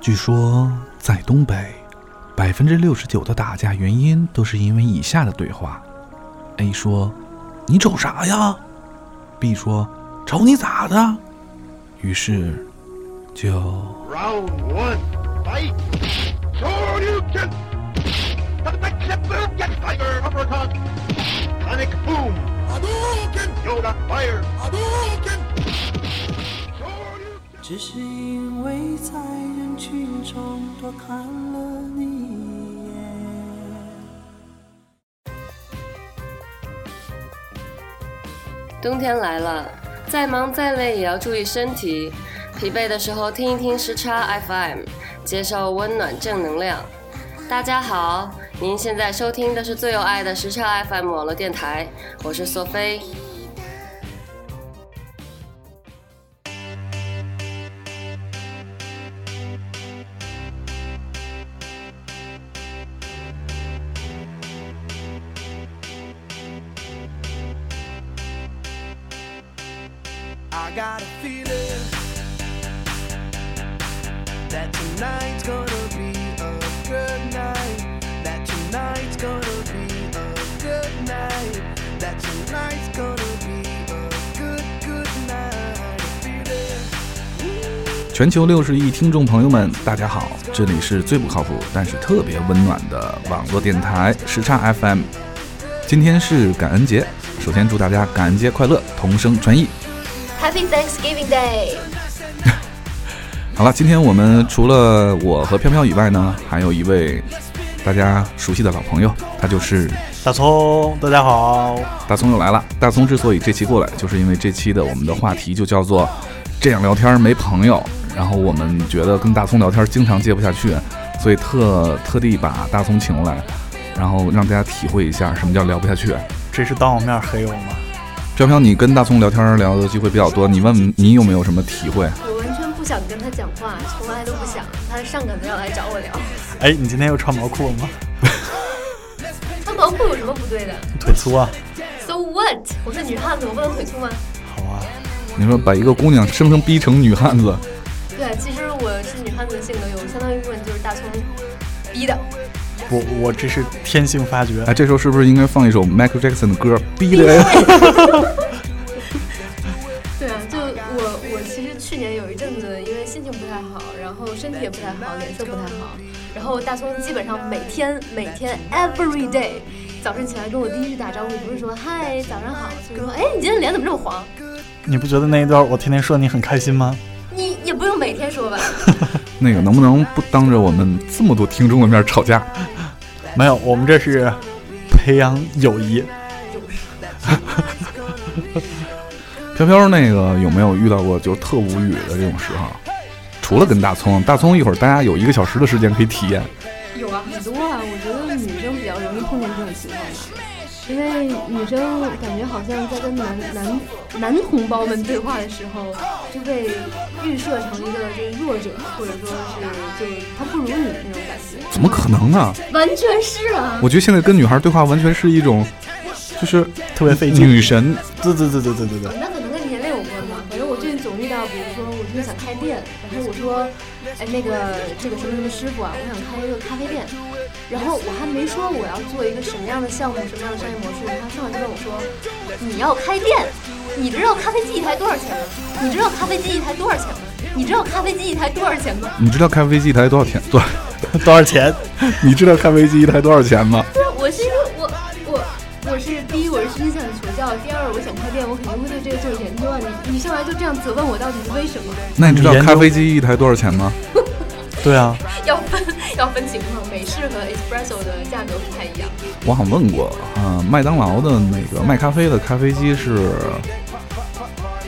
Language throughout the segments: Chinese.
据说在东北，百分之六十九的打架原因都是因为以下的对话：A 说：“你瞅啥呀？”B 说：“瞅你咋的？”于是就。Round one. 只是因为在人群中多看了你一眼。冬天来了，再忙再累也要注意身体。疲惫的时候听一听时差 FM，接受温暖正能量。大家好，您现在收听的是最有爱的时差 FM 网络电台，我是索菲。全球六十亿听众朋友们，大家好，这里是最不靠谱但是特别温暖的网络电台时差 FM。今天是感恩节，首先祝大家感恩节快乐，同声传译。Happy Thanksgiving Day！好了，今天我们除了我和飘飘以外呢，还有一位大家熟悉的老朋友，他就是大葱，大家好。大葱又来了。大葱之所以这期过来，就是因为这期的我们的话题就叫做“这样聊天没朋友”，然后我们觉得跟大葱聊天经常接不下去，所以特特地把大葱请过来，然后让大家体会一下什么叫聊不下去。这是当我面黑我吗？飘飘，你跟大葱聊天聊的机会比较多，你问你有没有什么体会？我完全不想跟他讲话，从来都不想。他上赶着要来找我聊，哎，你今天又穿毛裤了吗？穿毛裤有什么不对的腿粗啊？？So what？我是女汉子，我不能腿粗吗？好啊，你说把一个姑娘生生逼成女汉子，其实我是女汉子的性格，有相当一部分就是大葱逼的。我我这是天性发掘哎，。这时候是不是应该放一首 Michael Jackson 的歌？逼的呀！对啊，就我我其实去年有一阵子因为心情不太好，然后身体也不太好，脸色不太好，然后大葱基本上每天每天 every day 早晨起来跟我第一句打招呼不是说嗨早上好，就是说哎你今天脸怎么这么黄？你不觉得那一段我天天说你很开心吗？你也不用每天说吧。那个能不能不当着我们这么多听众的面吵架？没有，我们这是培养友谊。飘飘，那个有没有遇到过就特无语的这种时候？除了跟大葱，大葱一会儿大家有一个小时的时间可以体验。有啊，很多啊，我觉得女生因为女生感觉好像在跟男男男同胞们对话的时候，就被预设成一个就是弱者，或者说是就是他不如你的那种感觉，怎么可能呢？完全是啊。我觉得现在跟女孩对话完全是一种，就是特别费劲女神。对对对对对对对。那可能跟年龄有关吧。反正我最近总遇到，比如说我最近想开店，然后我说，哎，那个这个什么什么师傅啊，我想开一个咖啡店，然后我还没说我要做一个什么样的项目，什么样的商业模式，他上来就跟我说，你要开店，你知道咖啡机一台多少钱吗？你知道咖啡机一台多少钱吗？你知道咖啡机一台多少钱吗？你知道咖啡机一台多少钱？多少？多少钱？你知道咖啡机一台多少钱吗？对，我是一个我我我是第一，我是真想求教；第二，我想开店，我肯定会对这个做研究啊。你你上来就这样责问我，到底是为什么？那你知道你研究开飞机一台多少钱吗？对啊，要分要分情况，美式和 espresso 的价格不太一样。我好像问过，呃，麦当劳的那个卖咖啡的咖啡机是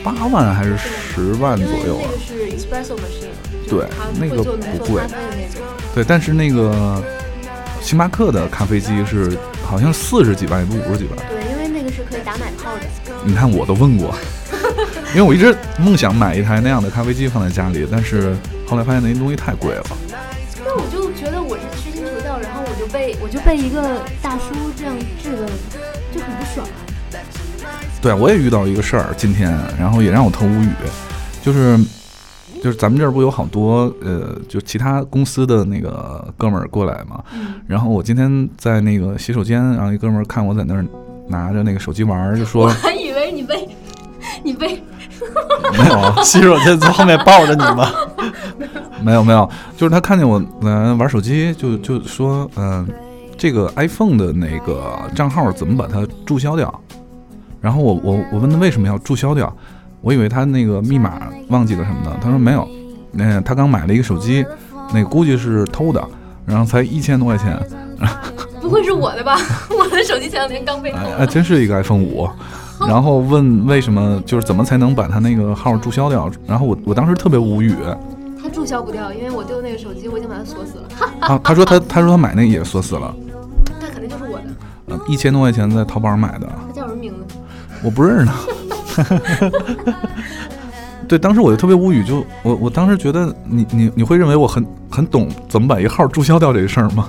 八万还是十万左右啊那？个是 espresso machine，对那个不贵。对，但是那个星巴克的咖啡机是好像四十几万，也不五十几万。对，因为那个是可以打奶泡的。你看我都问过，因为我一直梦想买一台那样的咖啡机放在家里，但是后来发现那东西太贵了。被我就被一个大叔这样质问，就很不爽啊。对，我也遇到一个事儿，今天，然后也让我特无语，就是就是咱们这儿不有好多呃，就其他公司的那个哥们儿过来嘛。嗯然后我今天在那个洗手间，然后一哥们儿看我在那儿拿着那个手机玩儿，就说 还以为你被你被 没有啊，洗手间在后面抱着你吗？没有没有，就是他看见我嗯玩手机，就就说嗯、这个 iPhone 的那个账号怎么把它注销掉？然后我我我问他为什么要注销掉，我以为他那个密码忘记了什么的，他说没有，那、他刚买了一个手机，那估计是偷的，然后才一千多块钱，不会是我的吧？我的手机前两天刚被偷哎。真是一个 iPhone 五。然后问为什么，就是怎么才能把他那个号注销掉？然后我我当时特别无语它注销不掉，因为我丢那个手机，我已经把它锁死了。哈，啊，他说他他说他买那个也锁死了，那肯定就是我的。呃，一千多块钱在淘宝上买的，他叫什么名字？我不认识他。对，当时我就特别无语，就我我当时觉得你你你会认为我很很懂怎么把一个号注销掉这个事儿吗？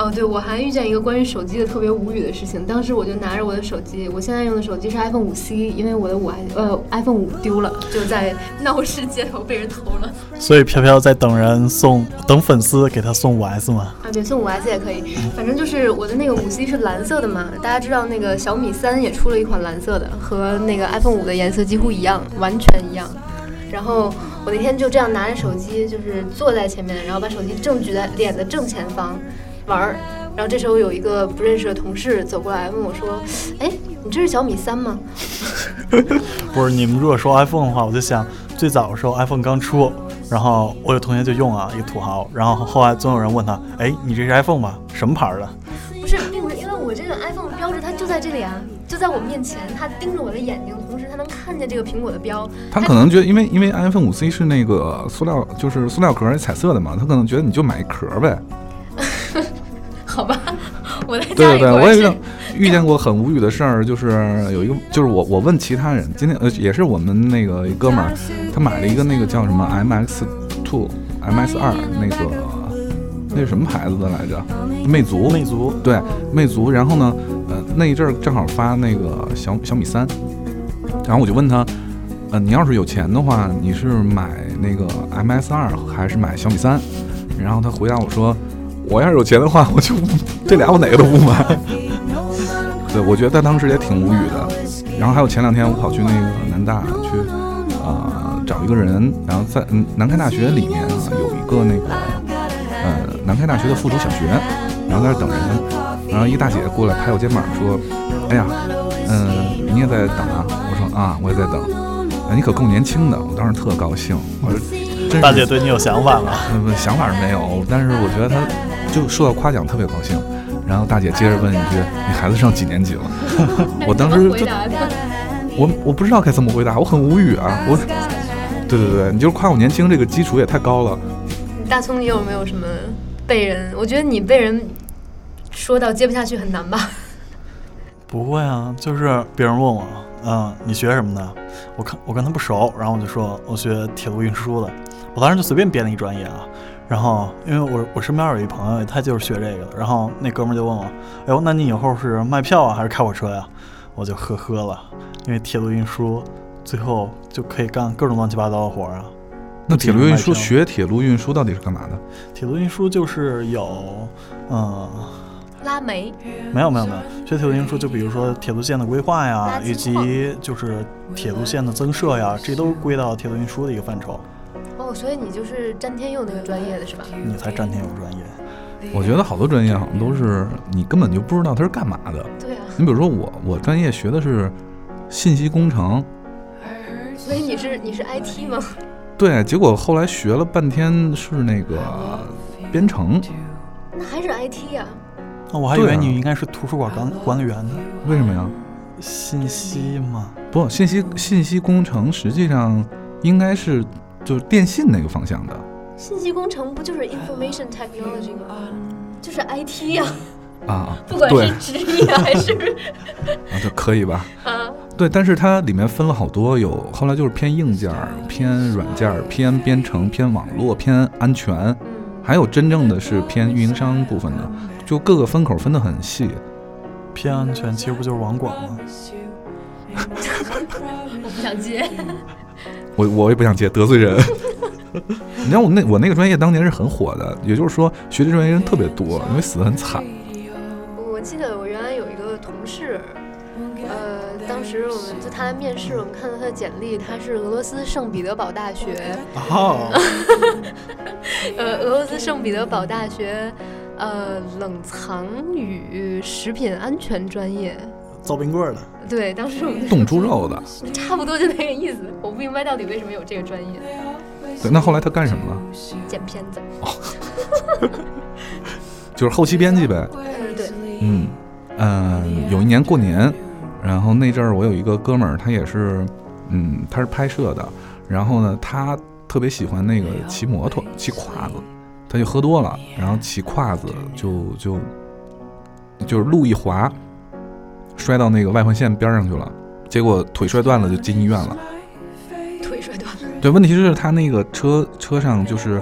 哦，对，我还遇见一个关于手机的特别无语的事情。当时我就拿着我的手机，我现在用的手机是 iPhone 五 C，因为我的五 i 呃 iPhone 五丢了，就在闹市街头被人偷了。所以飘飘在等人送，等粉丝给他送五 S 嘛。啊，对，送五 S 也可以，反正就是我的那个五 C 是蓝色的嘛，大家知道那个小米三也出了一款蓝色的，和那个 iPhone 五的颜色几乎一样，完全一样。然后我那天就这样拿着手机，就是坐在前面，然后把手机正举在脸的正前方玩儿。然后这时候有一个不认识的同事走过来问我说：“哎，你这是小米三吗 不是你们如果说 iPhone 的话，我就想最早的时候 iPhone 刚出，然后我有同学就用啊，一个土豪，然后后来总有人问他，哎，你这是 iPhone 吗？什么牌儿的？？”不是，并不是，因为我这个 iPhone 标志它就在这里啊，就在我面前，它盯着我的眼睛，同时它能看见这个苹果的标。他可能觉得，因为因为 iPhone 五 C 是那个塑料，就是塑料壳儿彩色的嘛，他可能觉得你就买一壳儿呗。好吧，我在家对对对，我也遇到遇见过很无语的事儿，就是有一个，就是我我问其他人，今天呃也是我们那个一哥们儿，他买了一个那个叫什么 MX Two MS 二那个那是什么牌子的来着？魅族。魅族对，魅族。然后呢，呃那一阵儿正好发那个小小米三，然后我就问他，呃你要是有钱的话，你是买那个 M S 二还是买小米三？然后他回答我说，我要是有钱的话，我就 这俩我哪个都不买。对，我觉得他当时也挺无语的。然后还有前两天我跑去那个南大去，呃，找一个人，然后在嗯南开大学里面啊有一个那个呃南开大学的附属小学，然后在那等人，然后一个大姐过来拍我肩膀说：“哎呀，嗯、你也在等啊？”我说：“啊，我也在等。哎，你可够年轻的！”我当时特高兴，我说：“真大姐对你有想法吗？嗯，想法是没有，但是我觉得他就受到夸奖特别高兴。然后大姐接着问一句：“你孩子上几年级了？” 我当时就。我我不知道该怎么回答，我很无语啊！我，对对对，你就是夸我年轻，这个基础也太高了。大葱，你有没有什么被人？我觉得你被人说到接不下去很难吧？不会啊，就是别人问我，嗯，你学什么的？我看我跟他不熟，然后我就说我学铁路运输的，我当时就随便编了一专业啊。然后因为我我身边有一朋友，他就是学这个的，然后那哥们儿就问我，哎呦，那你以后是卖票啊，还是开火车呀、我就呵呵了，因为铁路运输最后就可以干各种乱七八糟的活儿啊。那铁路运输学铁路运输到底是干嘛的？铁路运输就是有，嗯，拉煤，没有没有没有，学铁路运输就比如说铁路线的规划呀，以及就是铁路线的增设呀，这都归到铁路运输的一个范畴。哦，所以你就是詹天佑那个专业的是吧？你才詹天佑专业，我觉得好多专业好像都是你根本就不知道它是干嘛的。对啊，你比如说我，我专业学的是信息工程，所以你是你是 IT 吗？对，结果后来学了半天是那个编程，那还是 IT 呀、那我还以为你应该是图书馆管管理员呢。为什么呀？信息嘛，不，信息信息工程实际上应该是就是电信那个方向的信息工程不就是 information technology 吗？就是 IT 呀、啊，不管对是职业还是 啊，这可以吧？啊，对，但是它里面分了好多，有后来就是偏硬件儿、偏软件儿、偏编程、偏网络、偏安全，嗯，还有真正的是偏运营商部分的，就各个分口分得很细。偏安全其实不就是网管吗？我不想接。我我也不想接得罪人。你知道我那我那个专业当年是很火的，也就是说学这专业人特别多，因为死的很惨。我记得我原来有一个同事，呃，当时我们就他来面试，我们看到他的简历，他是俄罗斯圣彼得堡大学，哦，呃，俄罗斯圣彼得堡大学，呃，冷藏与食品安全专业。造冰棍儿的，对，当时我们冻猪肉的，差不多就那个意思。我不明白到底为什么有这个专业，对，那后来他干什么了？剪片子。就是后期编辑呗。嗯，对，嗯嗯，有一年过年，然后那阵儿我有一个哥们儿，他也是，嗯，他是拍摄的，然后呢，他特别喜欢那个骑摩托、骑胯子，他就喝多了，然后骑胯子就就就是路一滑，摔到那个外环线边上去了，结果腿摔断了，就进医院了。腿摔断了。对，问题是他那个车车上就是，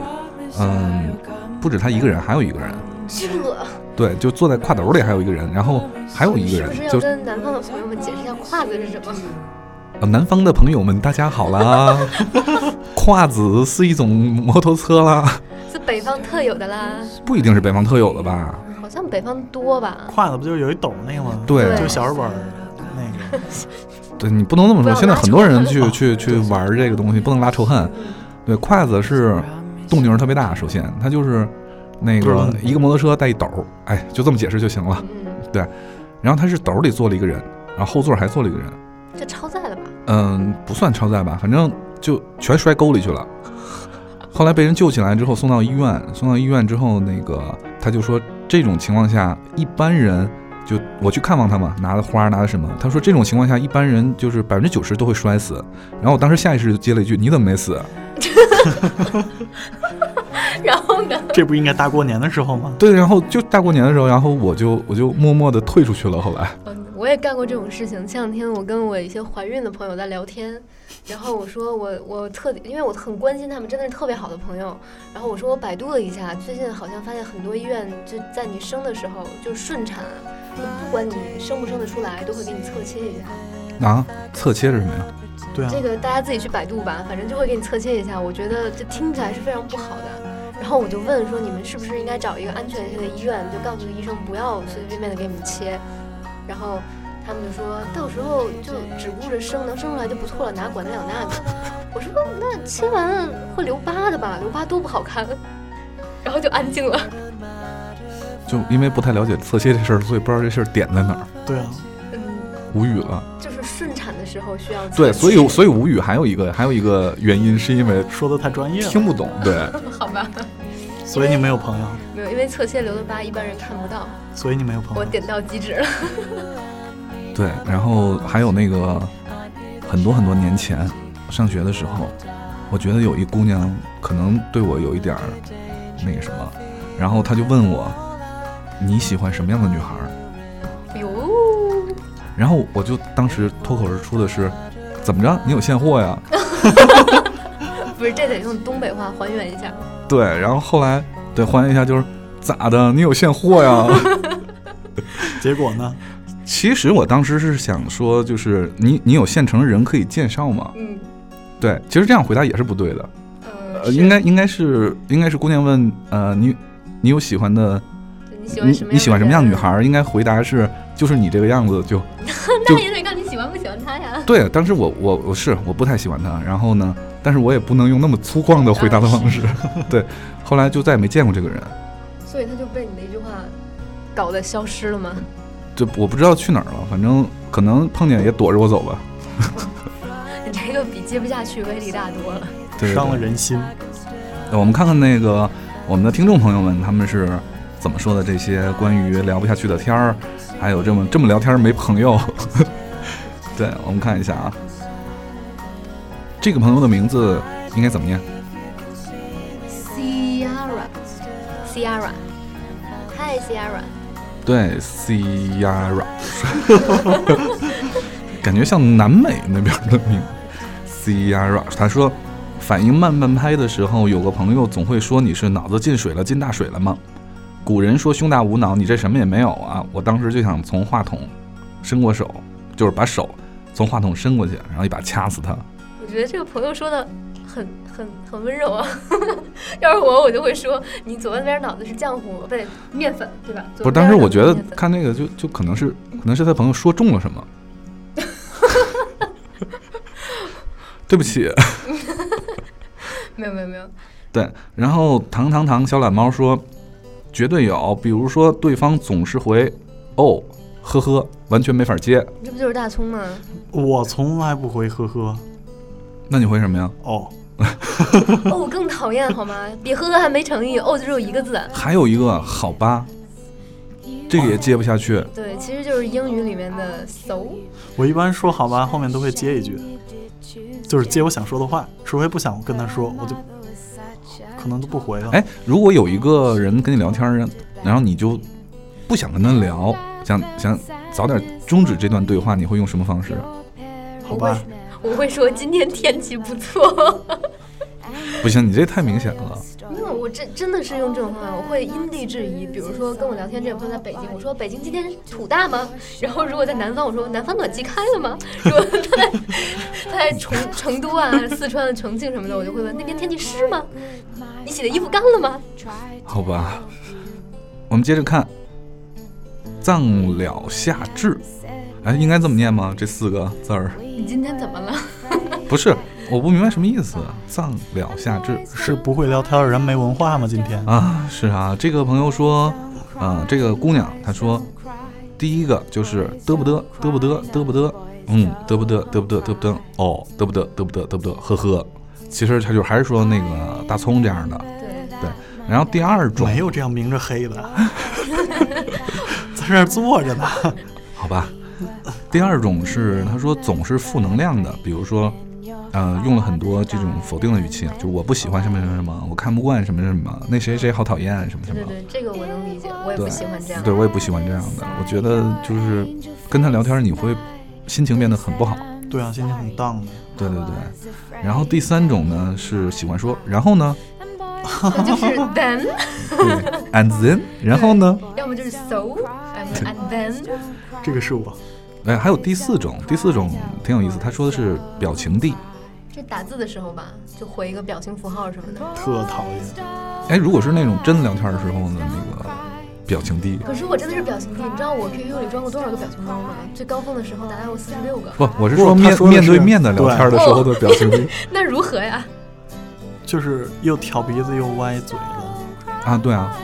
嗯，不止他一个人，还有一个人。这对，就坐在挎兜里还有一个人，然后还有一个人是不是跟南方的朋友们解释一下胯子是什么？呃，南方的朋友们，大家好啦！胯子是一种摩托车啦，是北方特有的啦，不一定是北方特有的吧？好像北方多吧？筷子不就是有一斗那个吗？对对就是小日本儿那个。对你不能这么说，现在很多人去去去玩这个东西，不能拉仇恨。对，筷子是动静儿特别大，首先它就是那个嗯一个摩托车带一斗，哎，就这么解释就行了。对，然后它是斗里坐了一个人，然后后座还坐了一个人，这超载了吧？嗯，不算超载吧，反正就全摔沟里去了。后来被人救起来之后送到医院，送到医院之后，那个他就说这种情况下，一般人就我去看望他嘛，拿了花拿了什么，他说这种情况下，一般人就是百分之九十都会摔死。然后我当时下意识就接了一句：“你怎么没死 然后呢？这不应该大过年的时候吗？”？对，然后就大过年的时候，然后我就我就默默的退出去了。后来，嗯，我也干过这种事情。前两天我跟我一些怀孕的朋友在聊天，然后我说我我特因为我很关心他们，真的是特别好的朋友。然后我说我百度了一下，最近好像发现很多医院就在你生的时候就顺产，就不管你生不生得出来，都会给你侧切一下。啊，侧切是什么呀？对啊这，个大家自己去百度吧，反正就会给你侧切一下。我觉得这听起来是非常不好的。然后我就问说，你们是不是应该找一个安全一些的医院，就告诉医生不要随随便便的给你们切。然后他们就说到时候就只顾着生，能生出来就不错了，哪管得了那个？我说那切完了会留疤的吧，留疤多不好看。然后就安静了。就因为不太了解侧切这事儿，所以不知道这事儿点在哪儿，对啊，嗯，无语了。就是顺产的时候需要对，所以所以无语还有一个还有一个原因是因为说的太专业了，听不懂，对。好吧，所以你没有朋友，没有，因为侧切留的疤一般人看不到，所以你没有朋友。我点到即止了。对，然后还有那个很多很多年前上学的时候，我觉得有一姑娘可能对我有一点儿那个什么，然后她就问我你喜欢什么样的女孩儿？哟，然后我就当时脱口而出的是怎么着？你有现货呀？不是，这得用东北话还原一下。对，然后后来对还原一下就是咋的？你有现货呀？结果呢？其实我当时是想说，就是你你有现成人可以介绍吗？嗯，对，其实这样回答也是不对的。呃，呃，应该应该是应该是姑娘问，呃，你你有喜欢的，你喜欢什么？你你喜欢什么样的女孩？儿？应该回答是就是你这个样子就 那也得看你喜欢不喜欢她呀。对。当时我我我是我不太喜欢她，然后呢，但是我也不能用那么粗犷的回答的方式。对，后来就再也没见过这个人，所以他就被你的一句话搞得消失了吗？就我不知道去哪儿了，反正可能碰见也躲着我走吧。你 这个比接不下去威力大多了。对，伤了人心。我们看看那个我们的听众朋友们他们是怎么说的这些关于聊不下去的天儿，还有这么这么聊天儿没朋友。对，我们看一下啊，这个朋友的名字应该怎么念？Ciara，Ciara，嗨，Ciara，对，Ciara，感觉像南美那边的名字。Ciara，他说，反应慢半拍的时候，有个朋友总会说你是脑子进水了，进大水了吗？古人说胸大无脑，你这什么也没有啊！我当时就想从话筒伸过手，就是把手从话筒伸过去，然后一把掐死他。我觉得这个朋友说的很很很温柔啊。要是我，我就会说你左半边脑子是浆糊，不对，面粉，对吧？不是，当时我觉得看看那个就就可能是可能是他朋友说中了什么。对不起，没有没有没有，对。然后糖糖糖小懒猫说，绝对有，比如说对方总是回哦，呵呵，完全没法接。这不就是大葱吗？我从来不回呵呵那你回什么呀？哦，哦，更讨厌好吗？比呵呵还没诚意，哦，就只有一个字。还有一个好吧，这个也接不下去。对，其实就是英语里面的 so。我一般说好吧，后面都会接一句，就是接我想说的话。除非不想跟他说，我就可能都不回了。哎，如果有一个人跟你聊天，然后你就不想跟他聊，想想早点终止这段对话，你会用什么方式？好吧，我会说今天天气不错。不行，你这太明显了。没有，我真真的是用这种方法，我会因地制宜。比如说跟我聊天这个朋友在北京，我说北京今天土大吗？然后如果在南方，我说南方暖气开了吗？如果他在他在成成都啊、四川重庆什么的，我就会问那边天气湿吗？你洗的衣服干了吗？好吧，我们接着看，藏了夏至，哎，应该这么念吗？这四个字儿你今天怎么了？不是，我不明白什么意思。葬了夏至是不会聊天的人没文化吗？今天啊，是啊，这个朋友说，啊，这个姑娘她说，第一个就是嘚不嘚嘚不嘚嘚不嘚，嗯，嘚不嘚嘚不嘚嘚不嘚，哦，嘚不嘚嘚不嘚嘚不嘚，呵呵。其实他就还是说那个大葱这样的，对，对。然后第二种没有这样明着黑的，在这儿坐着呢。好吧，第二种是他说总是负能量的，比如说，呃，用了很多这种否定的语气，就我不喜欢什么什么什么，我看不惯什么什么，那谁谁好讨厌什么什么。对对，这个我能理解，我也不喜欢这样。对我也不喜欢这样的，我觉得就是跟他聊天你会心情变得很不好。对啊，心情很荡的。对对对。然后第三种呢是喜欢说，然后呢，就是 then，对，and then，然后呢，要么就是 so，and and then。这个是我，哎，还有第四种，第四种挺有意思，他说的是表情帝。这打字的时候吧，就回一个表情符号什么的。特讨厌。哎，如果是那种真聊天的时候呢，那个表情帝。可是我真的是表情帝，你知道我 QQ 里装过多少个表情包吗？最高峰的时候达到过四十六个。不，我是说面说面对面的聊天的时候的表情帝 那如何呀？就是又挑鼻子又歪嘴的。啊，对啊，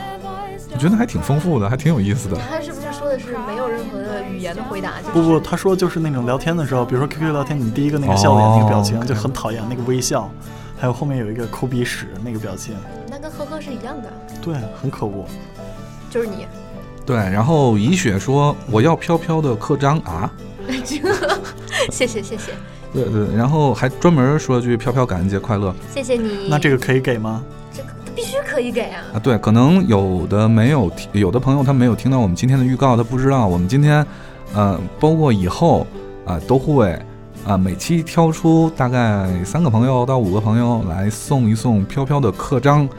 我觉得还挺丰富的，还挺有意思的。他是的是没有任何的语言的回答？就是、不不，他说就是那种聊天的时候，比如说 QQ 聊天，你第一个那个笑脸那个表情哦就很讨厌，那个微笑，还有后面有一个抠鼻屎那个表情，那跟呵呵是一样的，对，很可恶。就是你。对，然后怡雪说我要飘飘的刻章啊，谢谢谢谢对对，然后还专门说了句飘飘感恩节快乐谢谢你。那这个可以给吗？这个必须可以给啊！啊。对，可能有的没有听，有的朋友他没有听到我们今天的预告，他不知道我们今天，呃，包括以后啊、都会啊、每期挑出大概三个朋友到五个朋友来送一送飘飘的刻章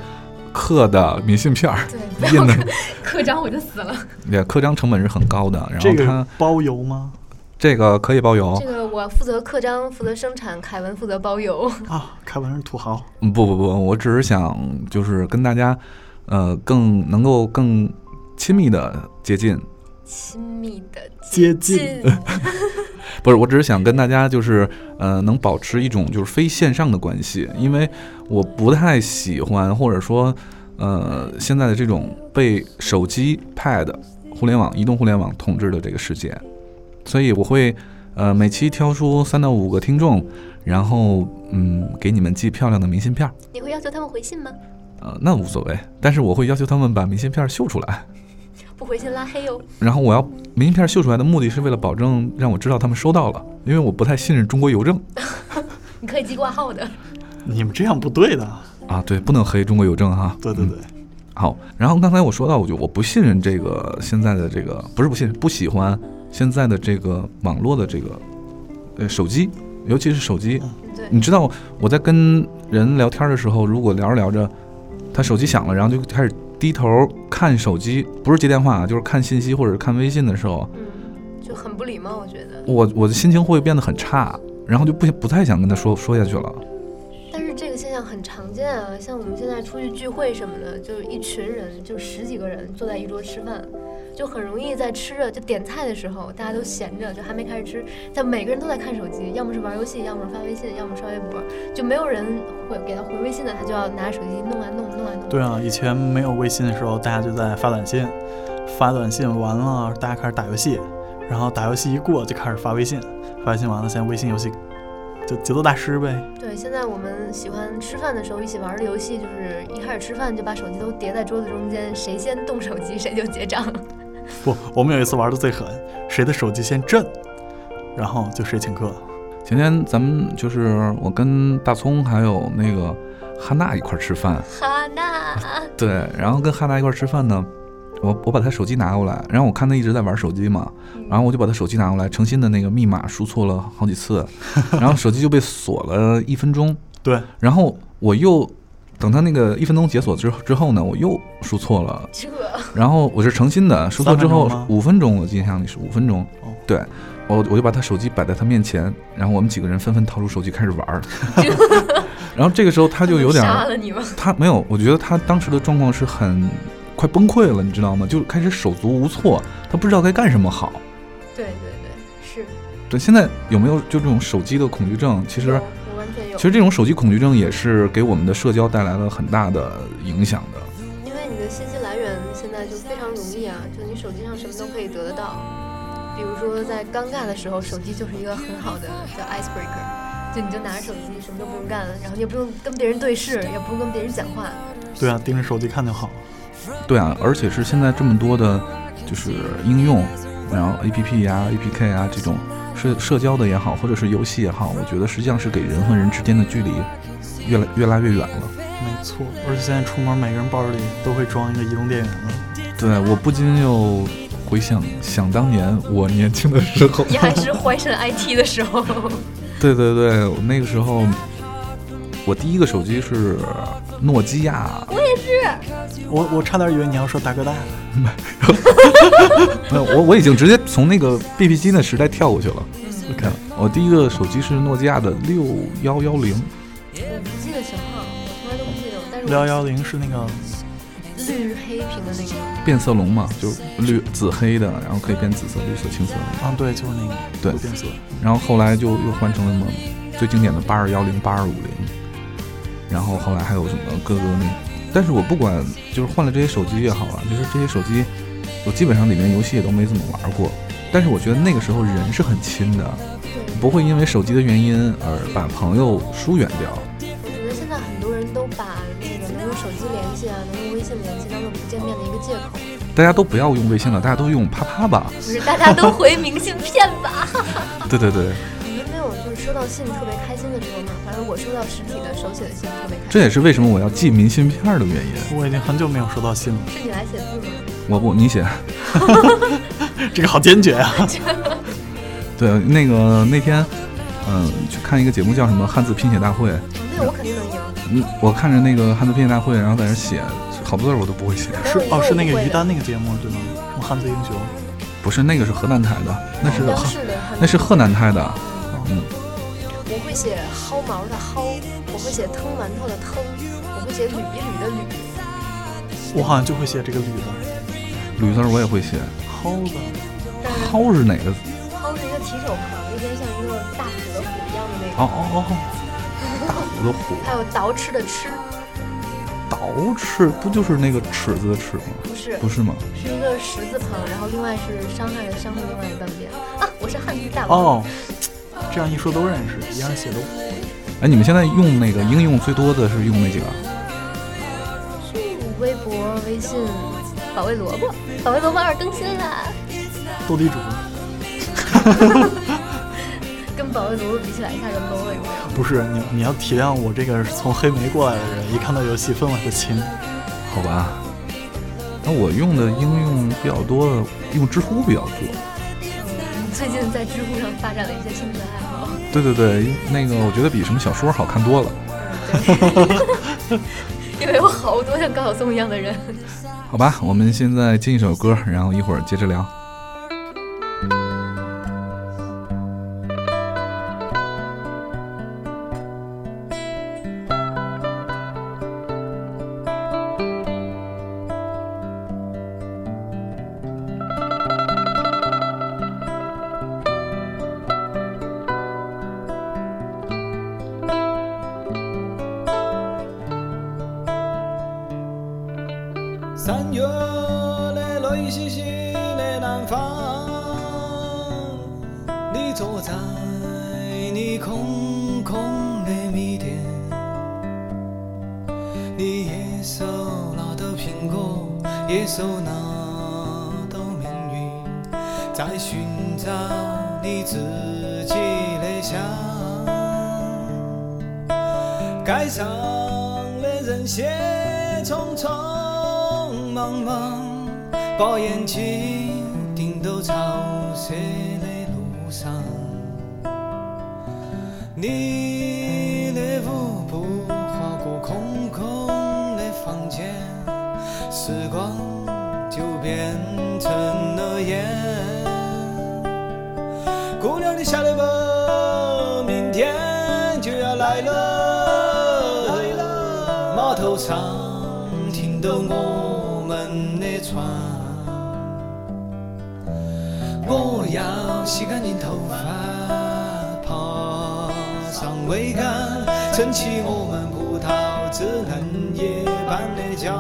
刻的明信片儿，对，印的刻 刻章我就死了。对刻章成本是很高的，然这后它个包邮吗？这个可以包邮这。个我负责刻章，负责生产，凯文负责包邮。啊，凯文是土豪，嗯，不不不，我只是想就是跟大家，呃，更能够更亲密的接近，亲密的接近近，不是，我只是想跟大家就是，呃，能保持一种就是非线上的关系，因为我不太喜欢或者说，呃，现在的这种被手机、Pad、互联网、移动互联网统治的这个世界，所以我会，呃，每期挑出三到五个听众，然后嗯，给你们寄漂亮的明信片儿。你会要求他们回信吗？呃，那无所谓，但是我会要求他们把明信片秀出来，不回信拉黑哦。然后我要明信片秀出来的目的是为了保证让我知道他们收到了，因为我不太信任中国邮政 你可以寄挂号的。你们这样不对的。啊，对，不能黑中国邮政哈。嗯对对对，好，然后刚才我说到，我就我不信任这个现在的这个，不是不信任，不喜欢现在的这个网络的这个，呃，手机，尤其是手机。你知道我在跟人聊天的时候，如果聊着聊着，他手机响了，然后就开始低头看手机，不是接电话啊，就是看信息或者看微信的时候，嗯，就很不礼貌，我觉得。我我的心情会变得很差。然后就不不太想跟他说说下去了。现象很常见啊，像我们现在出去聚会什么的，就是一群人，就十几个人坐在一桌吃饭，就很容易在吃着就点菜的时候，大家都闲着，就还没开始吃，但每个人都在看手机，要么是玩游戏，要么是发微信，要么刷微博，就没有人会给他回微信的，他就要拿手机弄啊弄啊，弄啊弄。对啊，以前没有微信的时候，大家就在发短信，发短信完了，大家开始打游戏，然后打游戏一过就开始发微信，发微信完了，现在微信游戏就节奏大师呗。对，现在我们喜欢吃饭的时候一起玩的游戏，就是一开始吃饭就把手机都叠在桌子中间，谁先动手机谁就结账。不，我们有一次玩的最狠，谁的手机先震，然后就谁请客。前天咱们就是我跟大葱还有那个哈娜一块儿吃饭，哈娜，对，然后跟哈娜一块儿吃饭呢，我我把他手机拿过来，然后我看他一直在玩手机嘛，然后我就把他手机拿过来，诚心的那个密码输错了好几次，然后手机就被锁了一分钟，对，然后我又等他那个一分钟解锁之之后呢，我又输错了，这。然后我是诚心的，输错之后五分钟，我印象里是五分钟哦，对。我我就把他手机摆在他面前，然后我们几个人纷纷掏出手机开始玩儿，然后这个时候他就有点 儿杀了你吗？他没有，我觉得他当时的状况是很快崩溃了，你知道吗？就开始手足无措，他不知道该干什么好。对对对，是。对，现在有没有就这种手机的恐惧症？其实，我完全有。其实这种手机恐惧症也是给我们的社交带来了很大的影响的。因为你的信息来源现在就非常容易啊，就你手机上什么都可以得得到。比如说在尴尬的时候，手机就是一个很好的叫 icebreaker，就你就拿着手机什么都不用干，然后你也不用跟别人对视，也不用跟别人讲话。对啊，盯着手机看就好。对啊，而且是现在这么多的，就是应用，然后 A P P 呀、A P K 啊这种社社交的也好，或者是游戏也好，我觉得实际上是给人和人之间的距离越来越拉越远了。没错，而且现在出门每个人包里都会装一个移动电源了。对我不禁又回想想当年我年轻的时候，你还是怀神 IT 的时候，对 对对，我那个时候我第一个手机是诺基亚，我也是我我差点以为你要说大哥大，没有我我已经直接从那个 BB 机的时代跳过去了。OK，我第一个手机是诺基亚的六幺幺零，我不记得型号，我从来都不记得。但是六幺幺零是那个绿黑屏的那个，变色龙嘛，就绿紫黑的，然后可以变紫色、绿色、青色的。啊，对，就是那个对变色。然后后来就又换成了什么最经典的八二幺零、八二五零，然后后来还有什么各个那，但是我不管就是换了这些手机也好啊，就是这些手机，我基本上里面游戏也都没怎么玩过。但是我觉得那个时候人是很亲的，不会因为手机的原因而把朋友疏远掉。我觉得现在很多人都把那个能用手机联系啊，能用微信联系当做不见面的一个借口。大家都不要用微信了，大家都用啪啪吧。不是，大家都回明信片吧？对 对对，到信特别开心的时候嘛？反正我收到实体的手写的信特别开心。这也是为什么我要寄明信片的原因。我已经很久没有收到信了，是你来写字吗？我不，你写。这个好坚决啊！对，那个那天，嗯、去看一个节目叫什么汉字拼写大会。哦那我肯定能赢。嗯，我看着那个汉字拼写大会，然后在那写好多字我都不会写。是哦，是那个于于丹那个节目对吗？什么汉字英雄？不是那个是河南台的，那是那是河南台的。嗯，写薅毛的薅，我会写腾馒头的腾，我会写捋一捋的捋。我好像就会写这个捋字，捋字儿我也会写。薅吧，薅是蒿是哪个？薅是一个提手旁，有点像一个大虎的虎一样的那个。哦哦哦，大虎的虎，还有捯饬的饬，捯饬不就是那个尺子的尺吗？不是，不是吗？是一个十字旁，然后另外是伤害的伤的另外一半边。啊，我是汉字大王。哦，这样一说都认识，一样写都哎，你们现在用那个应用最多的是用哪几个？微博、微信、保卫萝卜，保卫萝卜二更新了，斗地主。跟保卫萝卜比起来一下就 low 了，有没有？不是你，你要体谅我这个是从黑莓过来的人，一看到游戏分外的亲。好吧。那我用的应用比较多的，用知乎比较多。你最近在知乎上发展了一些兴趣爱好。对对对，那个我觉得比什么小说好看多了。因为有好多像高晓松一样的人。好吧，我们现在进一首歌，然后一会儿接着聊。上停到我们的船。我要洗干净头发，爬上桅杆，撑起我们葡萄枝嫩叶般的家。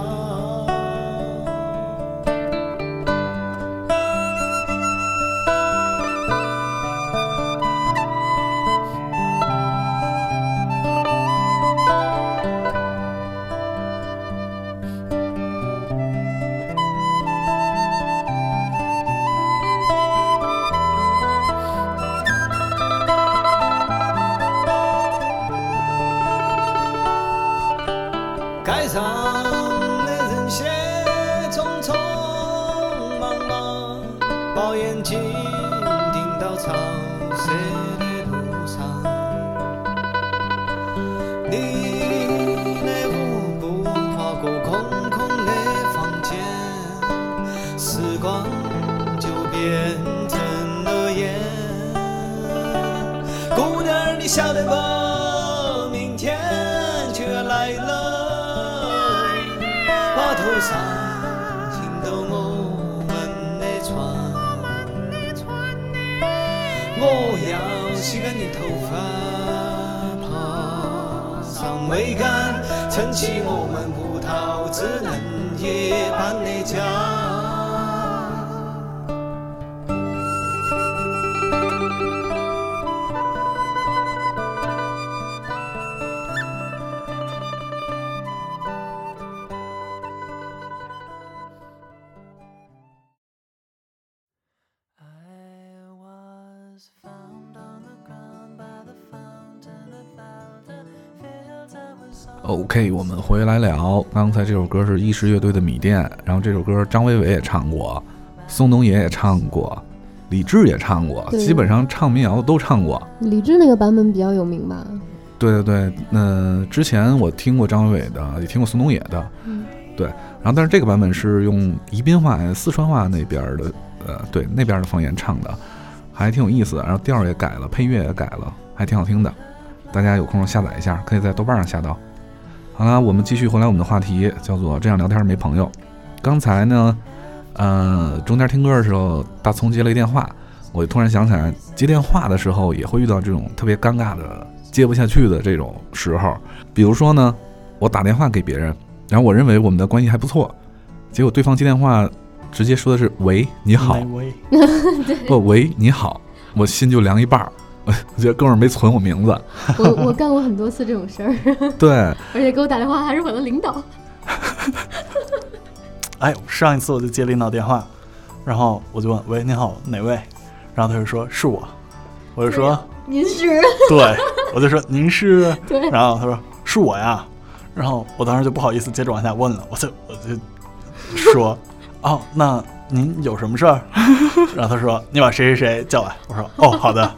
OK，我们回来聊。刚才这首歌是意式乐队的《米店》，然后这首歌张伟伟也唱过，宋冬野也唱过，李志也唱过，基本上唱民谣的都唱过。李志那个版本比较有名吧？对对对，那之前我听过张伟伟的，也听过宋冬野的，嗯，对。然后但是这个版本是用宜宾话、四川话那边的，呃，对那边的方言唱的，还挺有意思的。然后调儿也改了，配乐也改了，还挺好听的。大家有空下载一下，可以在豆瓣上下到。好了，我们继续回来我们的话题，叫做这样聊天没朋友。刚才呢，呃，中间听歌的时候，大葱接了一电话，我就突然想起来，接电话的时候也会遇到这种特别尴尬的接不下去的这种时候。比如说呢，我打电话给别人，然后我认为我们的关系还不错，结果对方接电话直接说的是“喂，你好哪”，位？不，喂，你好，我心就凉一半儿。我觉得哥们儿没存我名字，我我干过很多次这种事儿，对，而且给我打电话还是我的领导。哎，上一次我就接领导电话，然后我就问：“喂，你好，哪位？”然后他就说：“是我。”我就说您是：“对。”我就说：“您是？”对，然后他说：“是我呀。”然后我当时就不好意思接着往下问了，我就我就说：“哦，那您有什么事儿？”然后他说：“你把谁谁谁叫来。”我说：“哦，好的。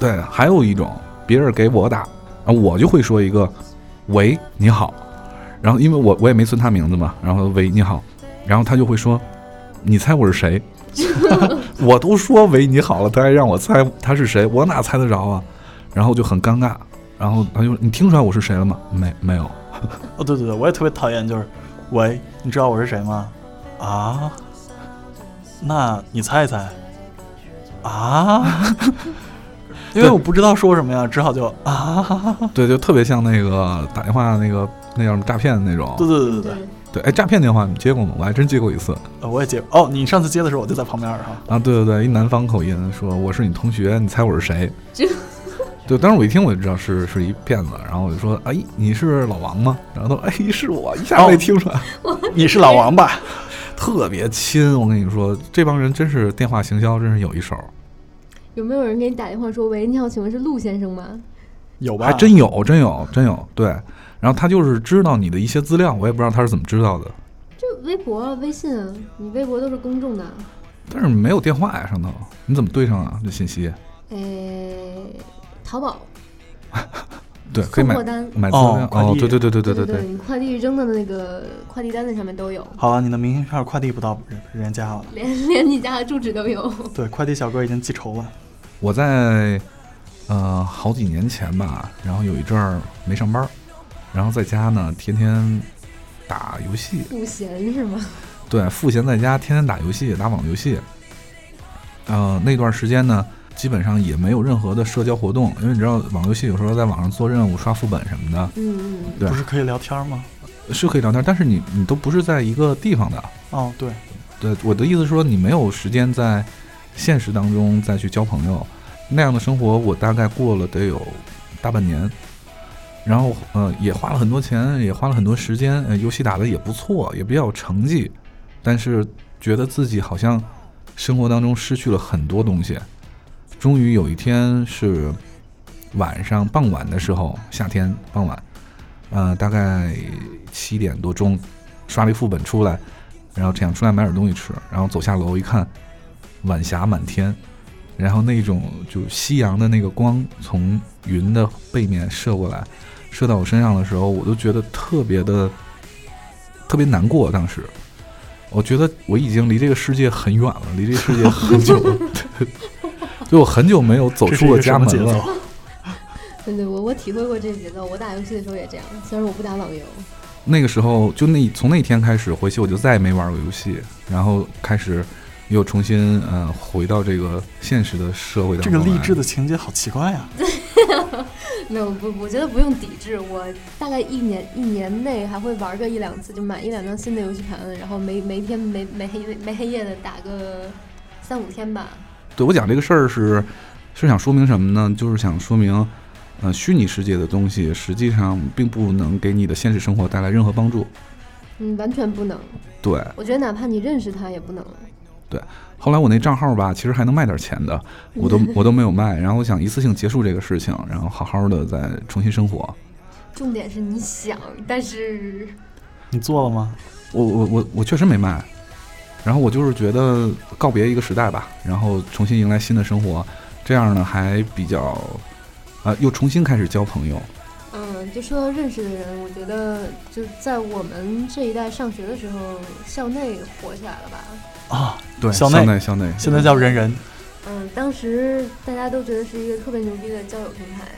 对，还有一种，别人给我打，啊，我就会说一个“喂，你好”，然后因为我我也没存他名字嘛，然后“喂，你好”，然后他就会说：“你猜我是谁？” 我都说“喂，你好”了，他还让我猜他是谁，我哪猜得着啊？然后就很尴尬，然后他就你听出来我是谁了吗？没没有，哦，对对对，我也特别讨厌，就是，喂，你知道我是谁吗？啊？那你猜一猜？啊？因为我不知道说什么呀，只好就啊。对，就特别像那个打电话那个那叫什么诈骗的那种。对对对对对，对，哎，诈骗电话你接过吗？我还真接过一次呃，我也接哦，你上次接的时候我就在旁边儿哈。啊。对对对，一南方口音说我是你同学，你猜我是谁？这 对，当时我一听我就知道是是一骗子，然后我就说，哎，你是老王吗？然后他说，哎，是我，一下没听出来，你是老王吧？特别亲。我跟你说，这帮人真是电话行销，真是有一手，有没有人给你打电话说：“喂，你好，请问是陆先生吗有吧？还真有，真有，真有。对，然后他就是知道你的一些资料，我也不知道他是怎么知道的，？”就微博、啊、微信啊，你微博都是公众的。但是没有电话呀，上头你怎么对上啊？这信息？哎，淘宝 对，可以买货单买资料。哦对对对对对对对。你快递扔的那个快递单子上面都有，好了，你的明信片快递不到人人家了。连 连你家的住址都有。对，快递小哥已经记仇了。我在呃好几年前吧，然后有一阵儿没上班，然后在家呢天天打游戏，赋闲是吗？对，赋闲在家天天打游戏，打网络游戏。呃，那段时间呢，基本上也没有任何的社交活动，因为你知道网络游戏有时候在网上做任务、刷副本什么的，嗯嗯，对不是可以聊天吗？是可以聊天，但是你你都不是在一个地方的。哦，对，对，我的意思是说，你没有时间在现实当中再去交朋友，那样的生活我大概过了得有大半年，然后呃也花了很多钱，也花了很多时间，呃游戏打得也不错，也比较有成绩，但是觉得自己好像生活当中失去了很多东西。终于有一天是晚上傍晚的时候，夏天傍晚，呃大概七点多钟，刷了一副本出来。然后想出来买点东西吃，然后走下楼一看，晚霞满天，然后那种就夕阳的那个光从云的背面射过来，射到我身上的时候，我都觉得特别的特别难过。当时，我觉得我已经离这个世界很远了，离这个世界很久了，就我很久没有走出过家门了。奏？对对，我我体会过这个节奏。我打游戏的时候也这样，虽然我不打网游。那个时候，就那从那天开始回去，我就再也没玩过游戏，然后开始又重新呃回到这个现实的社会当中这个励志的情节好奇怪呀、没有不，我觉得不用抵制。我大概一年一年内还会玩个一两次，就买一两张新的游戏盘，然后没没天没没黑没黑夜的打个三五天吧。对我讲这个事儿是是想说明什么呢？就是想说明，呃，虚拟世界的东西实际上并不能给你的现实生活带来任何帮助。嗯，完全不能。对，我觉得哪怕你认识他也不能。对后来我那账号吧，其实还能卖点钱的，我都 我都没有卖。然后我想一次性结束这个事情，然后好好的再重新生活。重点是你想，但是你做了吗？我我我我确实没卖，然后我就是觉得告别一个时代吧，然后重新迎来新的生活，这样呢还比较，啊、又重新开始交朋友。嗯，就说到认识的人，我觉得就在我们这一代上学的时候，校内火起来了吧？啊，对，校内内校内，现在叫人人。嗯，当时大家都觉得是一个特别牛逼的交友平台，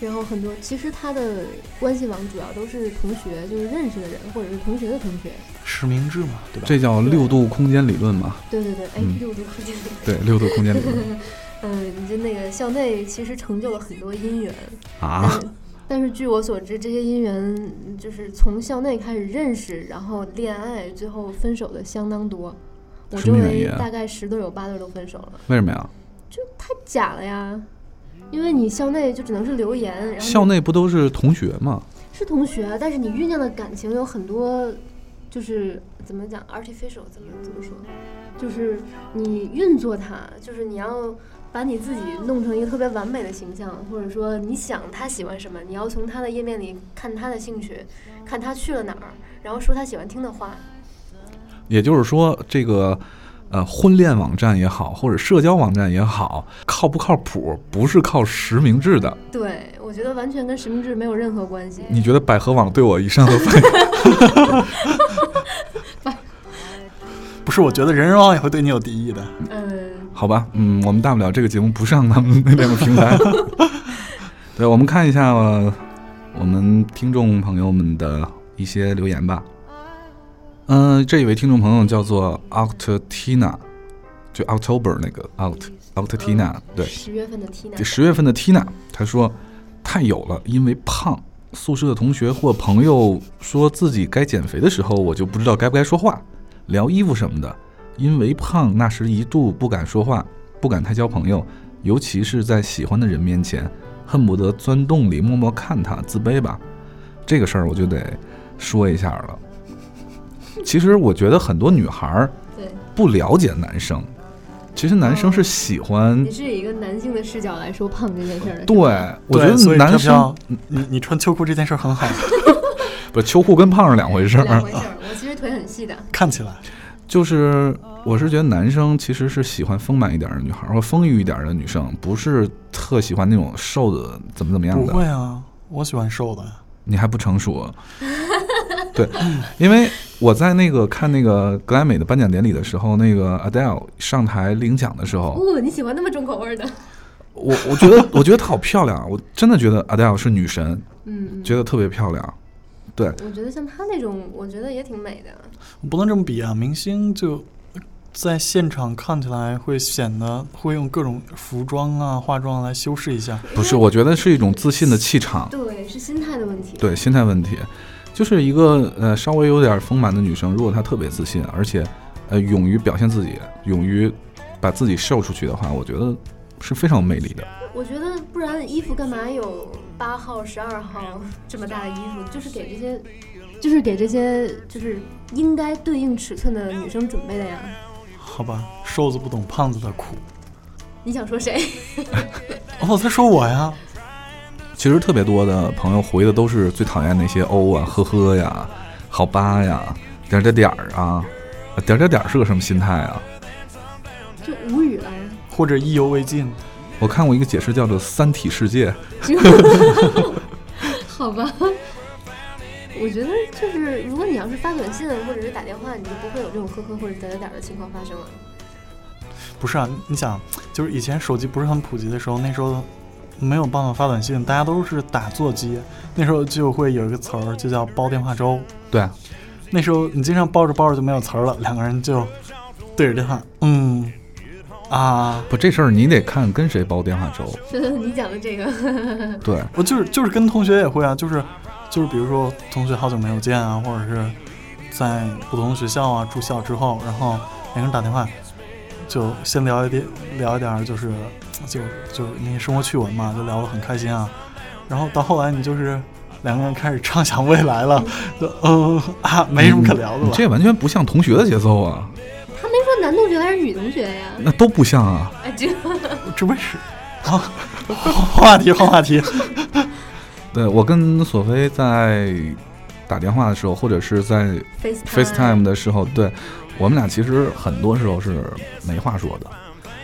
然后很多其实他的关系网主要都是同学，就是认识的人或者是同学的同学。实名制嘛，对吧？这叫六度空间理论嘛？对对对，哎，嗯六度空间理论。对，六度空间理论 嗯，你就那个校内其实成就了很多姻缘，啊，但但是据我所知，这些姻缘就是从校内开始认识，然后恋爱，最后分手的相当多。我周围什么原因啊大概十对有八对都分手了，为什么呀？就太假了呀！因为你校内就只能是留言，然后校内不都是同学吗？是同学，但是你酝酿的感情有很多，就是怎么讲，artificial 怎么怎么说，就是你运作它，就是你要把你自己弄成一个特别完美的形象，或者说你想他喜欢什么，你要从他的页面里看他的兴趣，看他去了哪儿，然后说他喜欢听的话。也就是说，这个呃，婚恋网站也好，或者社交网站也好，靠不靠谱，不是靠实名制的。对我觉得完全跟实名制没有任何关系。你觉得百合网对我以上的反应？不是，我觉得人人网也会对你有敌意的。嗯，好吧，嗯，我们大不了这个节目不上他们那两个平台。对，我们看一下、呃我们听众朋友们的一些留言吧。嗯、这一位听众朋友叫做 Octina，就 October 那个 Oct Octina，对，十月份的 Tina，这十月份的 Tina，他说太有了，因为胖，宿舍的同学或朋友说自己该减肥的时候，我就不知道该不该说话，聊衣服什么的。因为胖，那时一度不敢说话，不敢太交朋友，尤其是在喜欢的人面前，恨不得钻洞里默默看他，自卑吧。这个事儿我就得说一下了。其实我觉得很多女孩儿对，不了解男生，其实男生是喜欢你是以一个男性的视角来说胖这件事儿的。对，我觉得男生你你穿秋裤这件事儿很好，不秋裤跟胖是两回事儿。两回事儿。我其实腿很细的，看起来就是我是觉得男生其实是喜欢丰满一点的女孩儿或丰腴一点的女生，不是特喜欢那种瘦的怎么怎么样的不的。会啊，我喜欢瘦的。你还不成熟。对，因为我在那个看那个格莱美的颁奖典礼的时候，那个 Adele 上台领奖的时候，哦，你喜欢那么重口味儿的？我我觉得 我觉得她好漂亮啊，我真的觉得 Adele 是女神，嗯，觉得特别漂亮。对，我觉得像她那种，我觉得也挺美的。不能这么比啊，明星就在现场看起来会显得会用各种服装啊、化妆来修饰一下。不是，我觉得是一种自信的气场，对，是心态的问题。对心态问题。就是一个呃稍微有点丰满的女生，如果她特别自信，而且呃勇于表现自己，勇于把自己秀出去的话，我觉得是非常有魅力的。我觉得不然衣服干嘛有八号、十二号这么大的衣服？就是给这些，就是给这些就是应该对应尺寸的女生准备的呀。好吧，瘦子不懂胖子的苦。你想说谁？哦，我在说我呀，其实特别多的朋友回的都是最讨厌那些欧啊、呵呵呀、好吧呀、点儿点儿点儿啊，呃点儿点儿点儿是个什么心态啊？就无语了呀。或者意犹未尽。我看过一个解释叫做“三体世界 好吧。我觉得就是，如果你要是发短信或者是打电话，你就不会有这种呵呵或者点点点的情况发生了。不是啊，你想，就是以前手机不是很普及的时候，那时候没有办法发短信，大家都是打座机，那时候就会有一个词儿，就叫煲电话粥。”。对啊，那时候你经常煲着煲着就没有词儿了，两个人就对着电话，嗯啊，不，这事儿你得看跟谁煲电话粥。你讲的这个，对，我就是就是跟同学也会啊，就是就是比如说同学好久没有见啊，或者是在不同学校啊住校之后，然后两个人打电话，就先聊一点聊一点儿就是就就是那些生活趣闻嘛，就聊得很开心啊，然后到后来你就是两个人开始畅想未来了，就嗯啊没什么可聊的了。你这完全不像同学的节奏啊，他没说男同学还是女同学呀？那都不像啊。哎，这 这不是啊，换话题换话题，对我跟索菲在打电话的时候，或者是在 FaceTime 的时候，对我们俩其实很多时候是没话说的，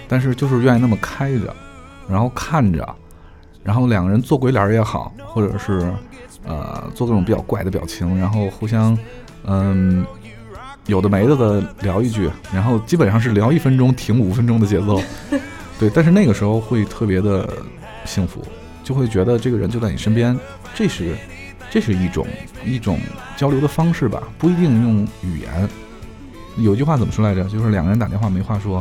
但是就是愿意那么开着，然后看着，然后两个人做鬼脸也好，或者是呃做各种比较怪的表情，然后互相嗯有的没的的聊一句，然后基本上是聊一分钟停五分钟的节奏，对，但是那个时候会特别的幸福，就会觉得这个人就在你身边，这是这是一种一种交流的方式吧，不一定用语言。有句话怎么说来着？就是两个人打电话没话说，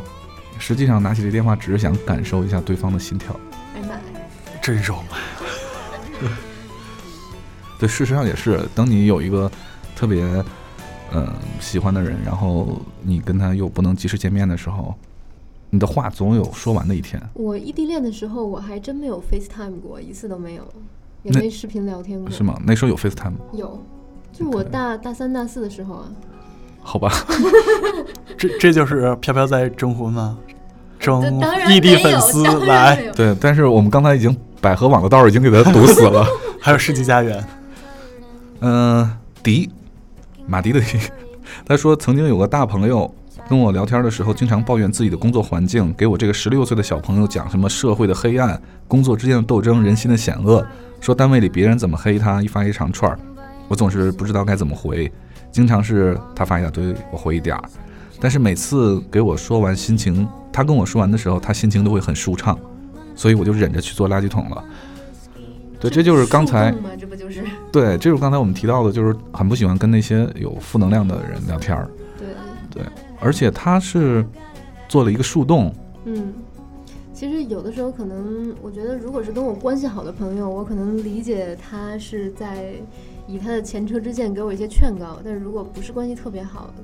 实际上拿起这电话只是想感受一下对方的心跳。哎呀妈呀！真肉麻。对，事实上也是，等你有一个特别嗯、喜欢的人，然后你跟他又不能及时见面的时候，你的话总有说完的一天。我异地恋的时候，我还真没有 FaceTime 过，一次都没有，也没视频聊天过。是？吗？那时候有 FaceTime 吗有，就是我大大三、大四的时候啊。好吧，这这就是飘飘在征婚吗？征这当然异地粉丝来，对，但是我们刚才已经百合网的道儿已经给他堵死了。还有世纪佳缘。嗯，迪，马迪的迪，他说曾经有个大朋友跟我聊天的时候，经常抱怨自己的工作环境，给我这个十六岁的小朋友讲什么社会的黑暗、工作之间的斗争、人心的险恶，说单位里别人怎么黑他，一发一长串儿，我总是不知道该怎么回，经常是他发一大堆，我回一点儿，但是每次给我说完心情，他跟我说完的时候，他心情都会很舒畅，所以我就忍着去做垃圾桶了。对，这就是刚才这不就是对，这就是刚才我们提到的，就是很不喜欢跟那些有负能量的人聊天儿，对对？而且他是做了一个树洞，嗯，其其实有的时候可能，我觉得如果是跟我关系好的朋友，我可能理解他是在以他的前车之鉴给我一些劝告。但是如果不是关系特别好的，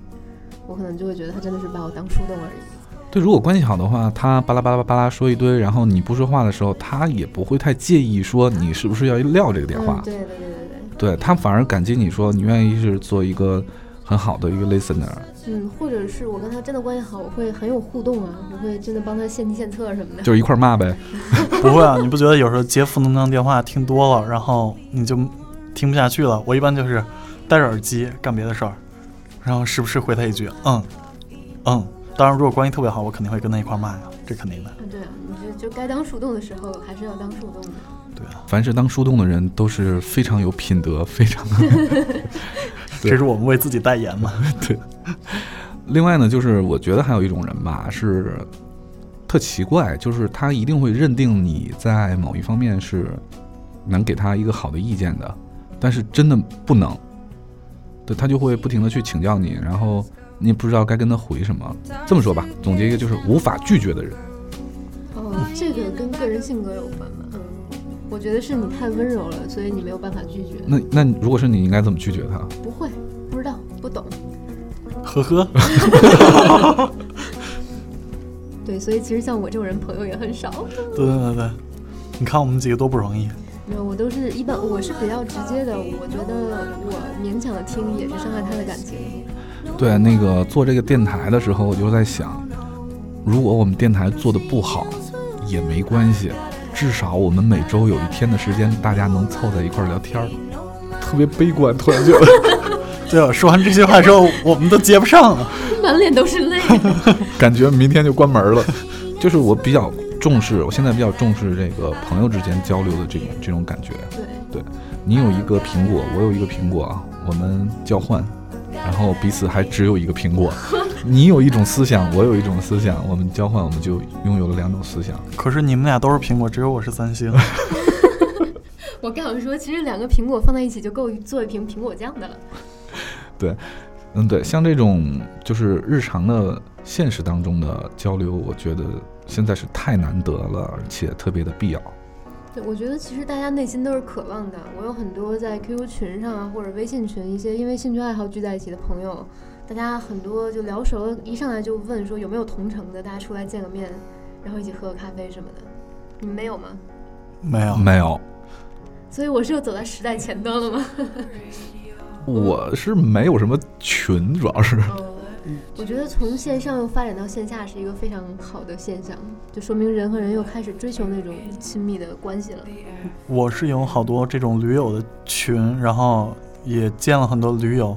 我可能就会觉得他真的是把我当树洞而已。对，如果关系好的话，他巴拉巴拉巴拉说一堆，然后你不说话的时候，他也不会太介意说你是不是要撂这个电话嗯，。对对对对对。对他反而感激你说你愿意是做一个很好的一个 listener。嗯，或者是我跟他真的关系好，我会很有互动啊，我会真的帮他献计献策什么的。就是一块儿骂呗。不会啊，你不觉得有时候接负能量电话听多了，然后你就听不下去了？我一般就是戴着耳机干别的事儿，然后时不时回他一句嗯嗯。当然，如果关系特别好，我肯定会跟他一块骂呀，这肯定的。嗯，对啊，你就就该当树洞的时候还是要当树洞的。对啊，凡是当树洞的人都是非常有品德，非常。对这是我们为自己代言嘛。对另外呢，就是我觉得还有一种人吧，是特奇怪，就是他一定会认定你在某一方面是能给他一个好的意见的，但是真的不能，对他就会不停的去请教你，然后你也不知道该跟他回什么。这么说吧，总结一个就是无法拒绝的人。哦，这个跟个人性格有关吧？嗯，我觉得是你太温柔了，所以你没有办法拒绝。那那如果是你，应该怎么拒绝他？不会，不知道，不懂。呵呵，对，所以其实像我这种人，朋友也很少。对对对对，你看我们几个多不容易。没有，我都是一般，我是比较直接的。我觉得我勉强的听也是伤害他的感情。对，那个做这个电台的时候，我就在想，如果我们电台做的不好也没关系，至少我们每周有一天的时间，大家能凑在一块儿聊天儿。特别悲观，突然觉得，对啊，说完这些话之后，我们都接不上了。满脸都是泪。感觉明天就关门了。就是我比较重视，我现在比较重视这个朋友之间交流的这种这种感觉。对，对你有一个苹果，我有一个苹果啊，我们交换，然后彼此还只有一个苹果。你有一种思想，我有一种思想，我们交换，我们就拥有了两种思想。可是你们俩都是苹果，只有我是三星。我刚想说，其实两个苹果放在一起就够做一瓶苹果酱的了。对嗯，对，像这种就是日常的现实当中的交流，我觉得现在是太难得了，而且特别的必要。对，我觉得其实大家内心都是渴望的。我有很多在 QQ 群上啊，或者微信群一些因为兴趣爱好聚在一起的朋友，大家很多就聊熟了，一上来就问说有没有同城的，大家出来见个面，然后一起喝个咖啡什么的。你们没有吗？没有，没有，所以我是又走在时代前端了吗？我是没有什么群，主要是。哦，我觉得从线上又发展到线下是一个非常好的现象，就说明人和人又开始追求那种亲密的关系了。我是有好多这种驴友的群，然后也见了很多驴友，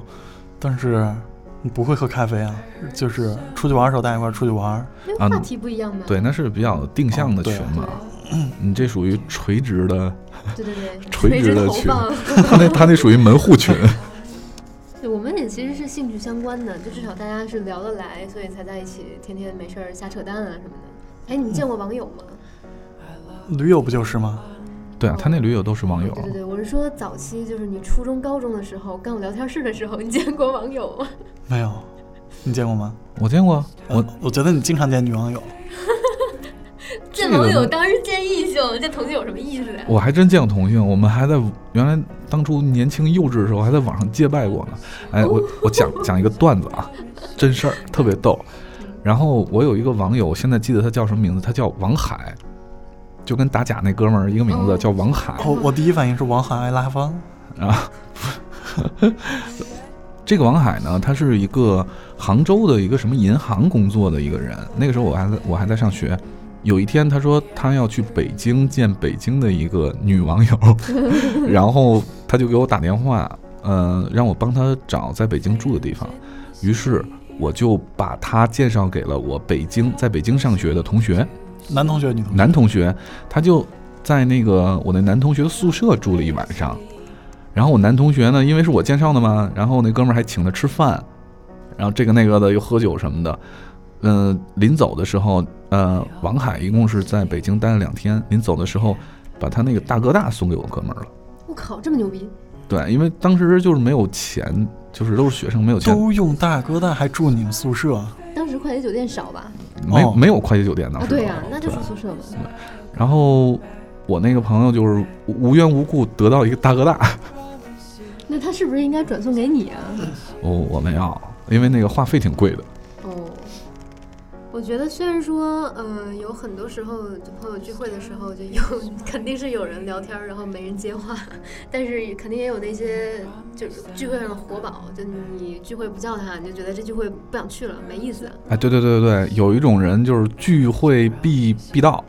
但是不会喝咖啡啊，就是出去玩的时候大家一块儿出去玩。啊因为话题不一样嘛。对，那是比较定向的群嘛。你这属于垂直的，对对对，垂直的群。他那他那属于门户群。其实是兴趣相关的，就至少大家是聊得来，所以才在一起，天天没事儿瞎扯淡啊什么的。哎，你见过网友吗？驴友不就是吗？对啊，他那驴友都是网友对。对对，我是说早期，就是你初中、高中的时候，刚有聊天室的时候，你见过网友吗？没有，你见过吗？我见过，我呃我觉得你经常见女网友。见网友当时见异性，见同性有什么意思呀？我还真见过同性，我们还在原来当初年轻幼稚的时候还在网上结拜过呢。哎，我 我讲讲一个段子啊，真事儿，特别逗。然后我有一个网友，现在记得他叫什么名字，他叫王海，就跟打假那哥们儿一个名字，哦叫王海。哦，我第一反应是王海爱拉芳。啊，这个王海呢，他是一个杭州的一个什么银行工作的一个人。那个时候我还在我还在上学。有一天，他说他要去北京见北京的一个女网友，然后他就给我打电话，呃，让我帮他找在北京住的地方。于是我就把他介绍给了我北京在北京上学的同学，男同学、女同学？男同学，他就在那个我那男同学的宿舍住了一晚上。然后我男同学呢，因为是我介绍的嘛，然后那哥们儿还请他吃饭，然后这个那个的又喝酒什么的。嗯、临走的时候，呃，王海一共是在北京待了两天。临走的时候，把他那个大哥大送给我哥们儿了。我靠，这么牛逼！对，因为当时就是没有钱，就是都是学生，没有钱。都用大哥大还住你们宿舍？当时快捷酒店少吧？没有、哦没有快捷酒店的啊，时候。对呀、那就对住宿舍嘛。然后我那个朋友就是无缘无故得到一个大哥大，那他是不是应该转送给你啊？我我没有，因为那个话费挺贵的。哦，我觉得虽然说，呃，有很多时候就朋友聚会的时候，就有 肯定是有人聊天儿，然后没人接话，但是肯定也有那些就是聚会上的活宝，就你聚会不叫他，你就觉得这聚会不想去了，没意思。哎，对对对对对，有一种人就是聚会必必到，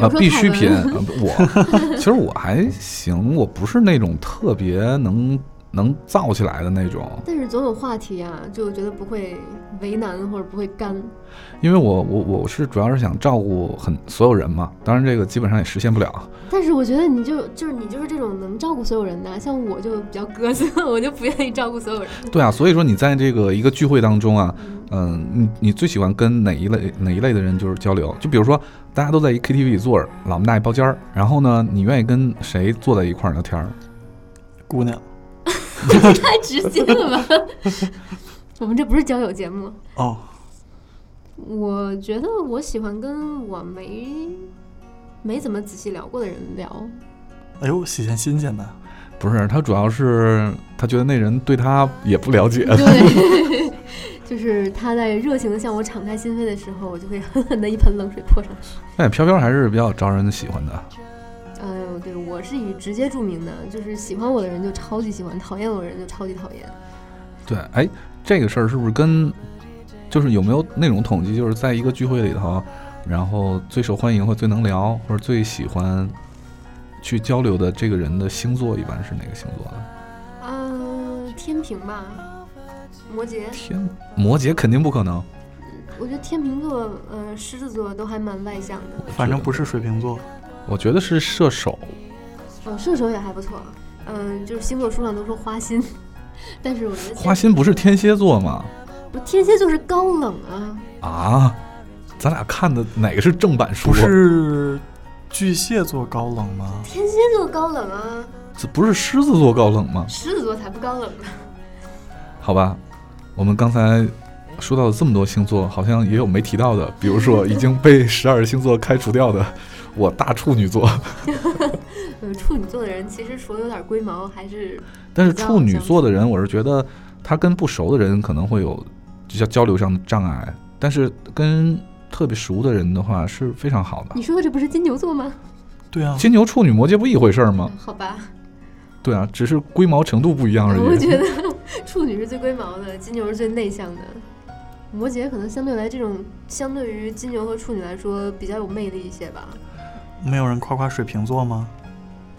啊，必需品。呃我 其实我还行，我不是那种特别能能造起来的那种，但是总有话题啊，就觉得不会为难或者不会干。因为我我我是主要是想照顾很所有人嘛，当然这个基本上也实现不了。但是我觉得你就就是你就是这种能照顾所有人的，像我就比较鸽子，我就不愿意照顾所有人。对啊，所以说你在这个一个聚会当中啊，嗯，你你最喜欢跟哪一类哪一类的人就是交流？就比如说大家都在一 KTV 里坐着，老么大一包间儿，然后呢，你愿意跟谁坐在一块儿聊天儿？姑娘，太直接了吧？我们这不是交友节目。哦，我觉得我喜欢跟我没没怎么仔细聊过的人聊。哎呦，新鲜新鲜的，不是，他主要是他觉得那人对他也不了解。对，就是他在热情的向我敞开心扉的时候，我就会狠狠的一盆冷水泼上去。哎，飘飘还是比较招人喜欢的。哎呦，对我是以直接著名的，就是喜欢我的人就超级喜欢，讨厌我的人就超级讨厌。对，哎，这个事儿是不是跟就是有没有那种统计，就是在一个聚会里头，然后最受欢迎或最能聊或者最喜欢去交流的这个人的星座一般是哪个星座的？啊、天平吧，摩羯，天，摩羯肯定不可能。我觉得天秤座、呃狮子座都还蛮外向的。反正不是水瓶座。我觉得是射手。哦，射手也还不错。嗯、就是星座书上都说花心，但是我觉得花心不是天蝎座吗？不天蝎座是高冷啊。啊，咱俩看的哪个是正版书？不是巨蟹座高冷吗？天蝎座高冷啊，这不是狮子座高冷吗？狮子座才不高冷呢。好吧，我们刚才说到了这么多星座，好像也有没提到的，比如说已经被十二星座开除掉的我大处女座。呃，处女座的人其实除了有点龟毛，还是但是处女座的人，我是觉得他跟不熟的人可能会有就像交流上的障碍，但是跟特别熟的人的话是非常好的你。说的这不是金牛座吗？对啊，金牛、处女、摩羯不一回事儿吗？好吧，对啊，只是龟毛程度不一样而已。我觉得处女是最龟毛的，金牛是最内向的。摩羯可能相对来这种，相对于金牛和处女来说比较有魅力一些吧。没有人夸夸水瓶座吗？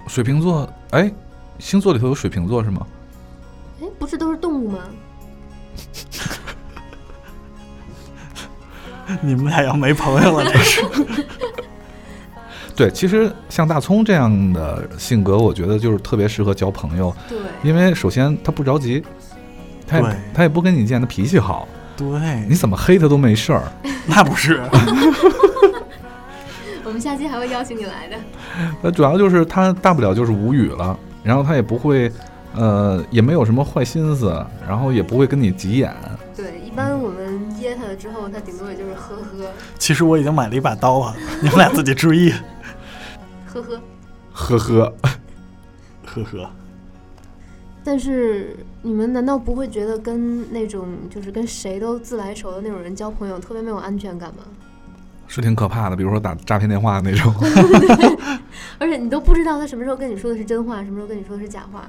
水瓶座，哎，星座里头有水瓶座是吗？哎，不是都是动物吗？你们俩要没朋友了，这是。对，其实像大葱这样的性格，我觉得就是特别适合交朋友，对，因为首先他不着急，他也他也不跟你见，他脾气好，对，你怎么黑他都没事儿。那不是？我们下期还会邀请你来的。那主要就是他大不了就是无语了，然后他也不会，呃，也没有什么坏心思，然后也不会跟你急眼。对，一般我们噎他了之后，他顶多也就是呵呵其实我已经买了一把刀了，你们俩自己注意。呵呵。呵呵，呵呵，但是你们难道不会觉得跟那种就是跟谁都自来熟的那种人交朋友特别没有安全感吗？是挺可怕的。比如说打诈骗电话那种，而且你都不知道他什么时候跟你说的是真话，什么时候跟你说的是假话。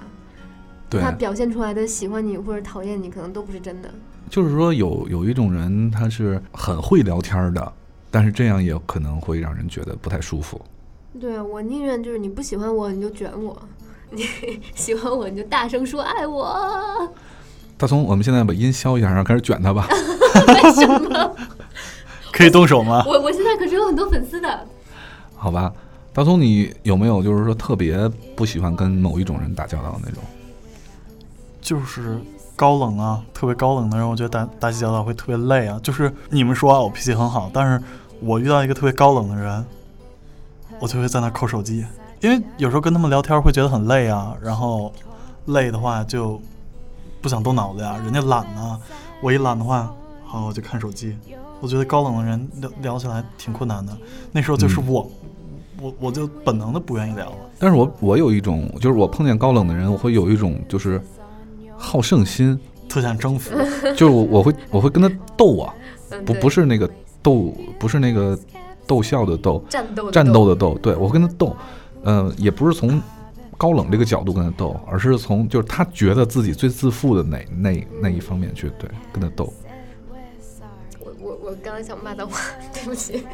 对，他表现出来的喜欢你或者讨厌你，可能都不是真的。就是说有有一种人他是很会聊天的，但是这样也可能会让人觉得不太舒服。对啊，我宁愿就是你不喜欢我你就卷我，你 喜欢我你就大声说爱我。大葱，我们现在把音消一下，然后开始卷他吧。为什么？可以动手吗？我我现在可是有很多粉丝的。好吧，大葱，你有没有就是说特别不喜欢跟某一种人打交道的那种？就是高冷啊，特别高冷的人，我觉得打打起交道会特别累啊。就是你们说啊，我脾气很好，但是我遇到一个特别高冷的人，我就会在那抠手机，因为有时候跟他们聊天会觉得很累啊，然后累的话就不想动脑子呀，人家懒呢、我一懒的话，好我就看手机。我觉得高冷的人聊聊起来挺困难的。那时候就是我，我我就本能的不愿意聊了。但是我我有一种，就是我碰见高冷的人，我会有一种就是好胜心，特想征服 就是我我会我会跟他斗啊，不不是那个斗，不是那个逗笑的斗，战斗的战斗的斗，对我会跟他斗，呃，也不是从高冷这个角度跟他斗，而是从就是他觉得自己最自负的那那那一方面去对跟他斗。我我我刚想骂脏话，对不起。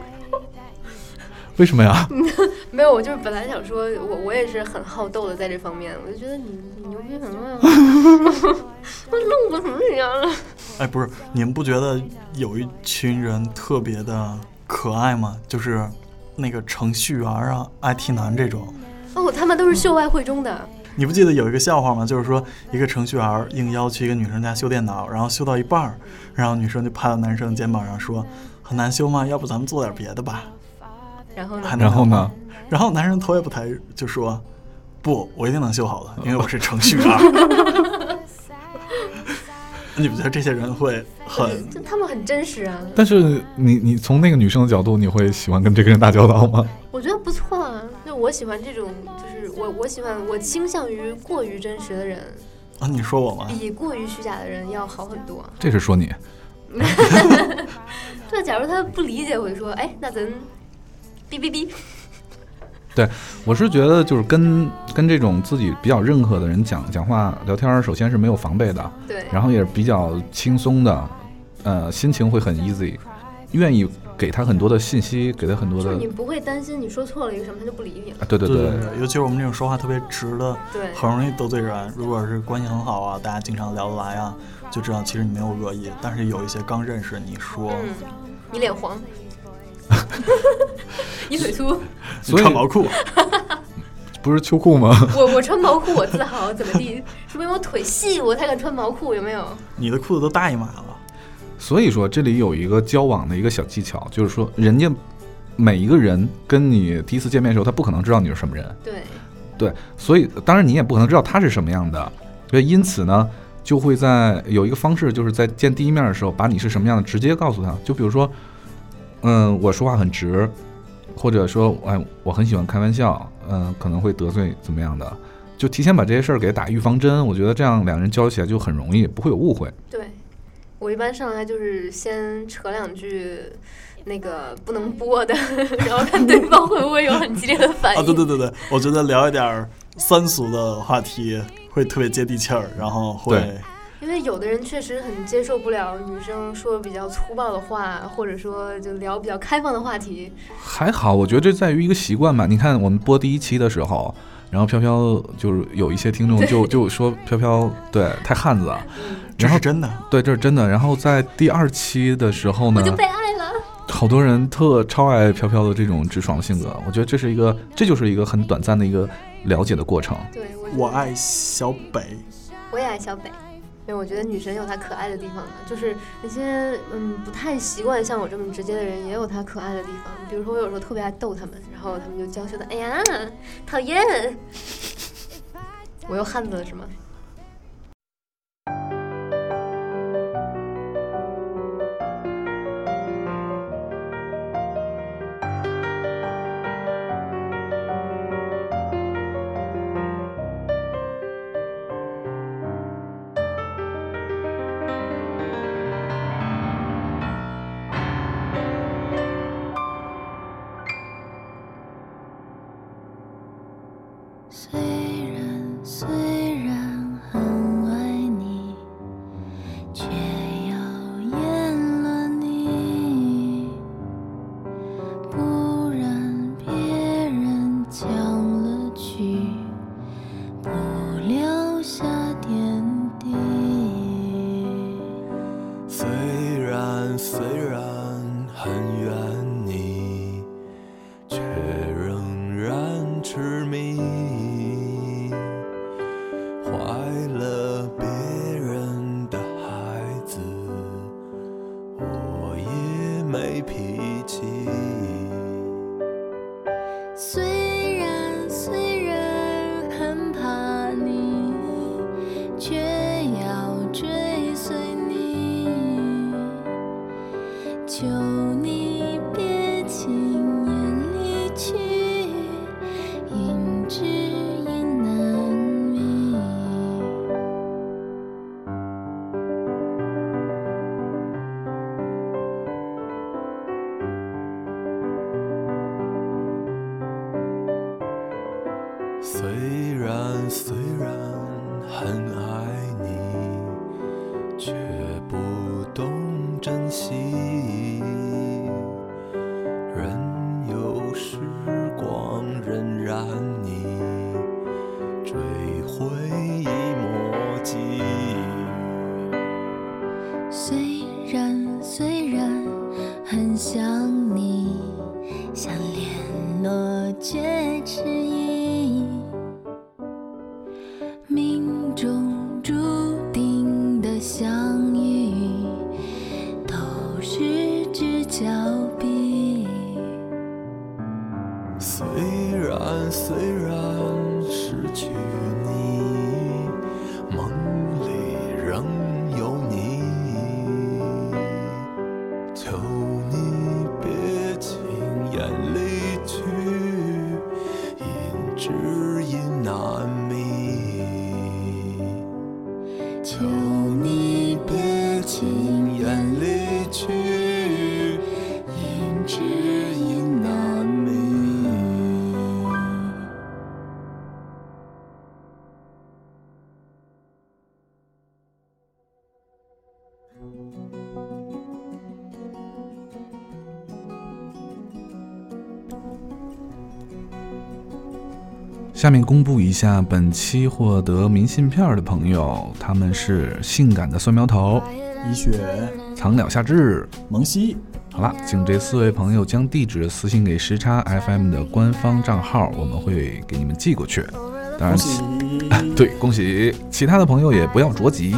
为什么呀？没有，我就是本来想说，我我也是很好斗的，在这方面，我就觉得你你牛逼什么呀？我 弄我什么样了？哎，不是，你们不觉得有一群人特别的可爱吗？就是那个程序员啊、IT 男这种。哦，他们都是秀外慧中的。你不记得有一个笑话吗？就是说一个程序员应邀去一个女生家修电脑，然后修到一半儿，然后女生就拍到男生肩膀上说：“很难修吗？要不咱们做点别的吧。然后”呢然后呢？然后男生头也不抬就说：“不，我一定能修好的，因为我是程序员。”你不觉得这些人会很就他们很真实啊，但是你你从那个女生的角度，你会喜欢跟这个人打交道吗？我觉得不错啊。就我喜欢这种，就是我我喜欢我倾向于过于真实的人，啊？你说我吗？比过于虚假的人要好很多。这是说你，对，假如他不理解，我就说，哎，那咱哔哔哔。对我是觉得就是跟跟这种自己比较认可的人讲讲话聊天儿，首先是没有防备的，对，然后也是比较轻松的，呃，心情会很 easy，愿意给他很多的信息，给他很多的就是你不会担心你说错了一个什么，他就不理你了。啊，对对对对，对，尤其是我们这种说话特别直的，对很容易得罪人。如果是关系很好啊，大家经常聊得来啊，就知道其实你没有恶意。但是有一些刚认识，你说、嗯，你脸黄，你腿粗，你穿毛裤，不是秋裤吗？我我穿毛裤我自豪，怎么地？是因为我腿细我才敢穿毛裤，有没有？你的裤子都大一码了。所以说这里有一个交往的一个小技巧，就是说人家每一个人跟你第一次见面的时候，他不可能知道你是什么人，对，对，所以当然你也不可能知道他是什么样的，所以因此呢，就会在有一个方式，就是在见第一面的时候，把你是什么样的直接告诉他。就比如说，嗯，我说话很直，或者说，哎，我很喜欢开玩笑，嗯，可能会得罪怎么样的，就提前把这些事儿给打预防针。我觉得这样两人交流起来就很容易，不会有误会。对，我一般上来就是先扯两句那个不能播的，然后看对方会不会有很激烈的反应。啊，对对对对，我觉得聊一点儿三俗的话题会特别接地气儿，然后会因为有的人确实很接受不了女生说比较粗暴的话，或者说就聊比较开放的话题。还好，我觉得这在于一个习惯吧。你看我们播第一期的时候，然后飘飘就是有一些听众就就说飘飘对太汉子了，然后这是真的。对这是真的。然后在第二期的时候呢我，就被爱了。好多人特超爱飘飘的这种直爽的性格。我觉得这是一个，这就是一个很短暂的一个了解的过程。对，我我爱小北，我也爱小北。因为我觉得女神有她可爱的地方的，就是那些嗯不太习惯像我这么直接的人，也有她可爱的地方。比如说我有时候特别爱逗他们，然后他们就娇羞的，哎呀，讨厌。我又汉子了是吗？想下面公布一下本期获得明信片的朋友，他们是性感的蒜苗头、一雪、藏鸟夏至。萌西，好了，请这四位朋友将地址私信给时差 FM 的官方账号，我们会给你们寄过去。当然！对，恭喜！其他的朋友也不要着急，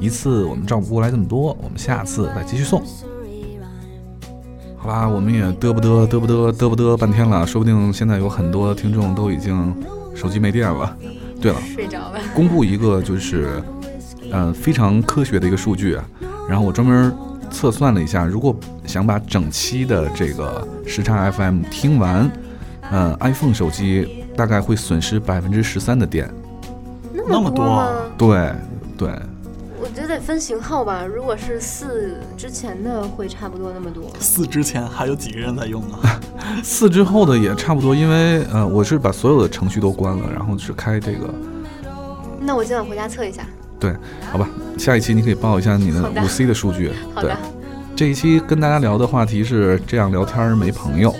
一次我们照顾不过来这么多，我们下次再继续送。好啦，我们也嘚不嘚嘚不嘚嘚不嘚半天了，说不定现在有很多听众都已经手机没电了。对了，睡着了。公布一个就是，呃，非常科学的一个数据啊。然后我专门测算了一下，如果想把整期的这个时差 FM 听完，呃，iPhone 手机大概会损失百分之十三的电。那么多吗？对对，分型号吧。如果是四之前的，会差不多那么多。四之前还有几个人在用呢？四之后的也差不多，因为呃，我是把所有的程序都关了，然后只开这个。那我今晚回家测一下。对，好吧，下一期你可以报一下你的五 C 的数据。对好的，这一期跟大家聊的话题是这样聊天儿没朋友。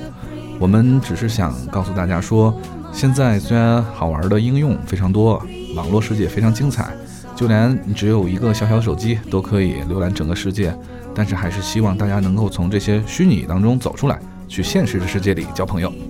我们只是想告诉大家说，现在虽然好玩的应用非常多，网络世界非常精彩，就连你只有一个小小的手机都可以浏览整个世界，但是还是希望大家能够从这些虚拟当中走出来，去现实的世界里交朋友。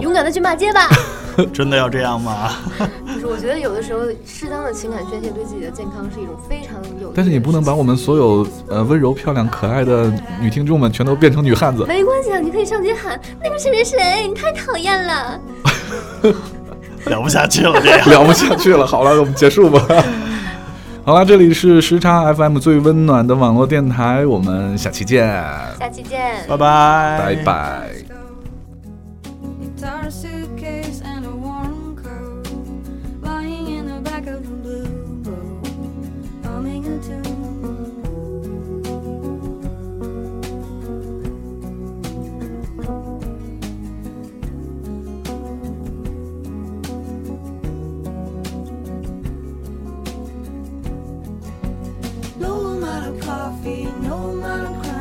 勇敢的去骂街吧。真的要这样吗？不是，我觉得有的时候适当的情感宣泄对自己的健康是一种非常有。但是你不能把我们所有呃温柔、漂亮、可爱的女听众们全都变成女汉子。没关系啊，你可以上街喊那个谁谁谁，你太讨厌了。聊不下去了，这样聊不下去了。好了，我们结束吧。好了，这里是时差 FM 最温暖的网络电台，我们下期见，下期见。拜拜，拜拜。be no man crying.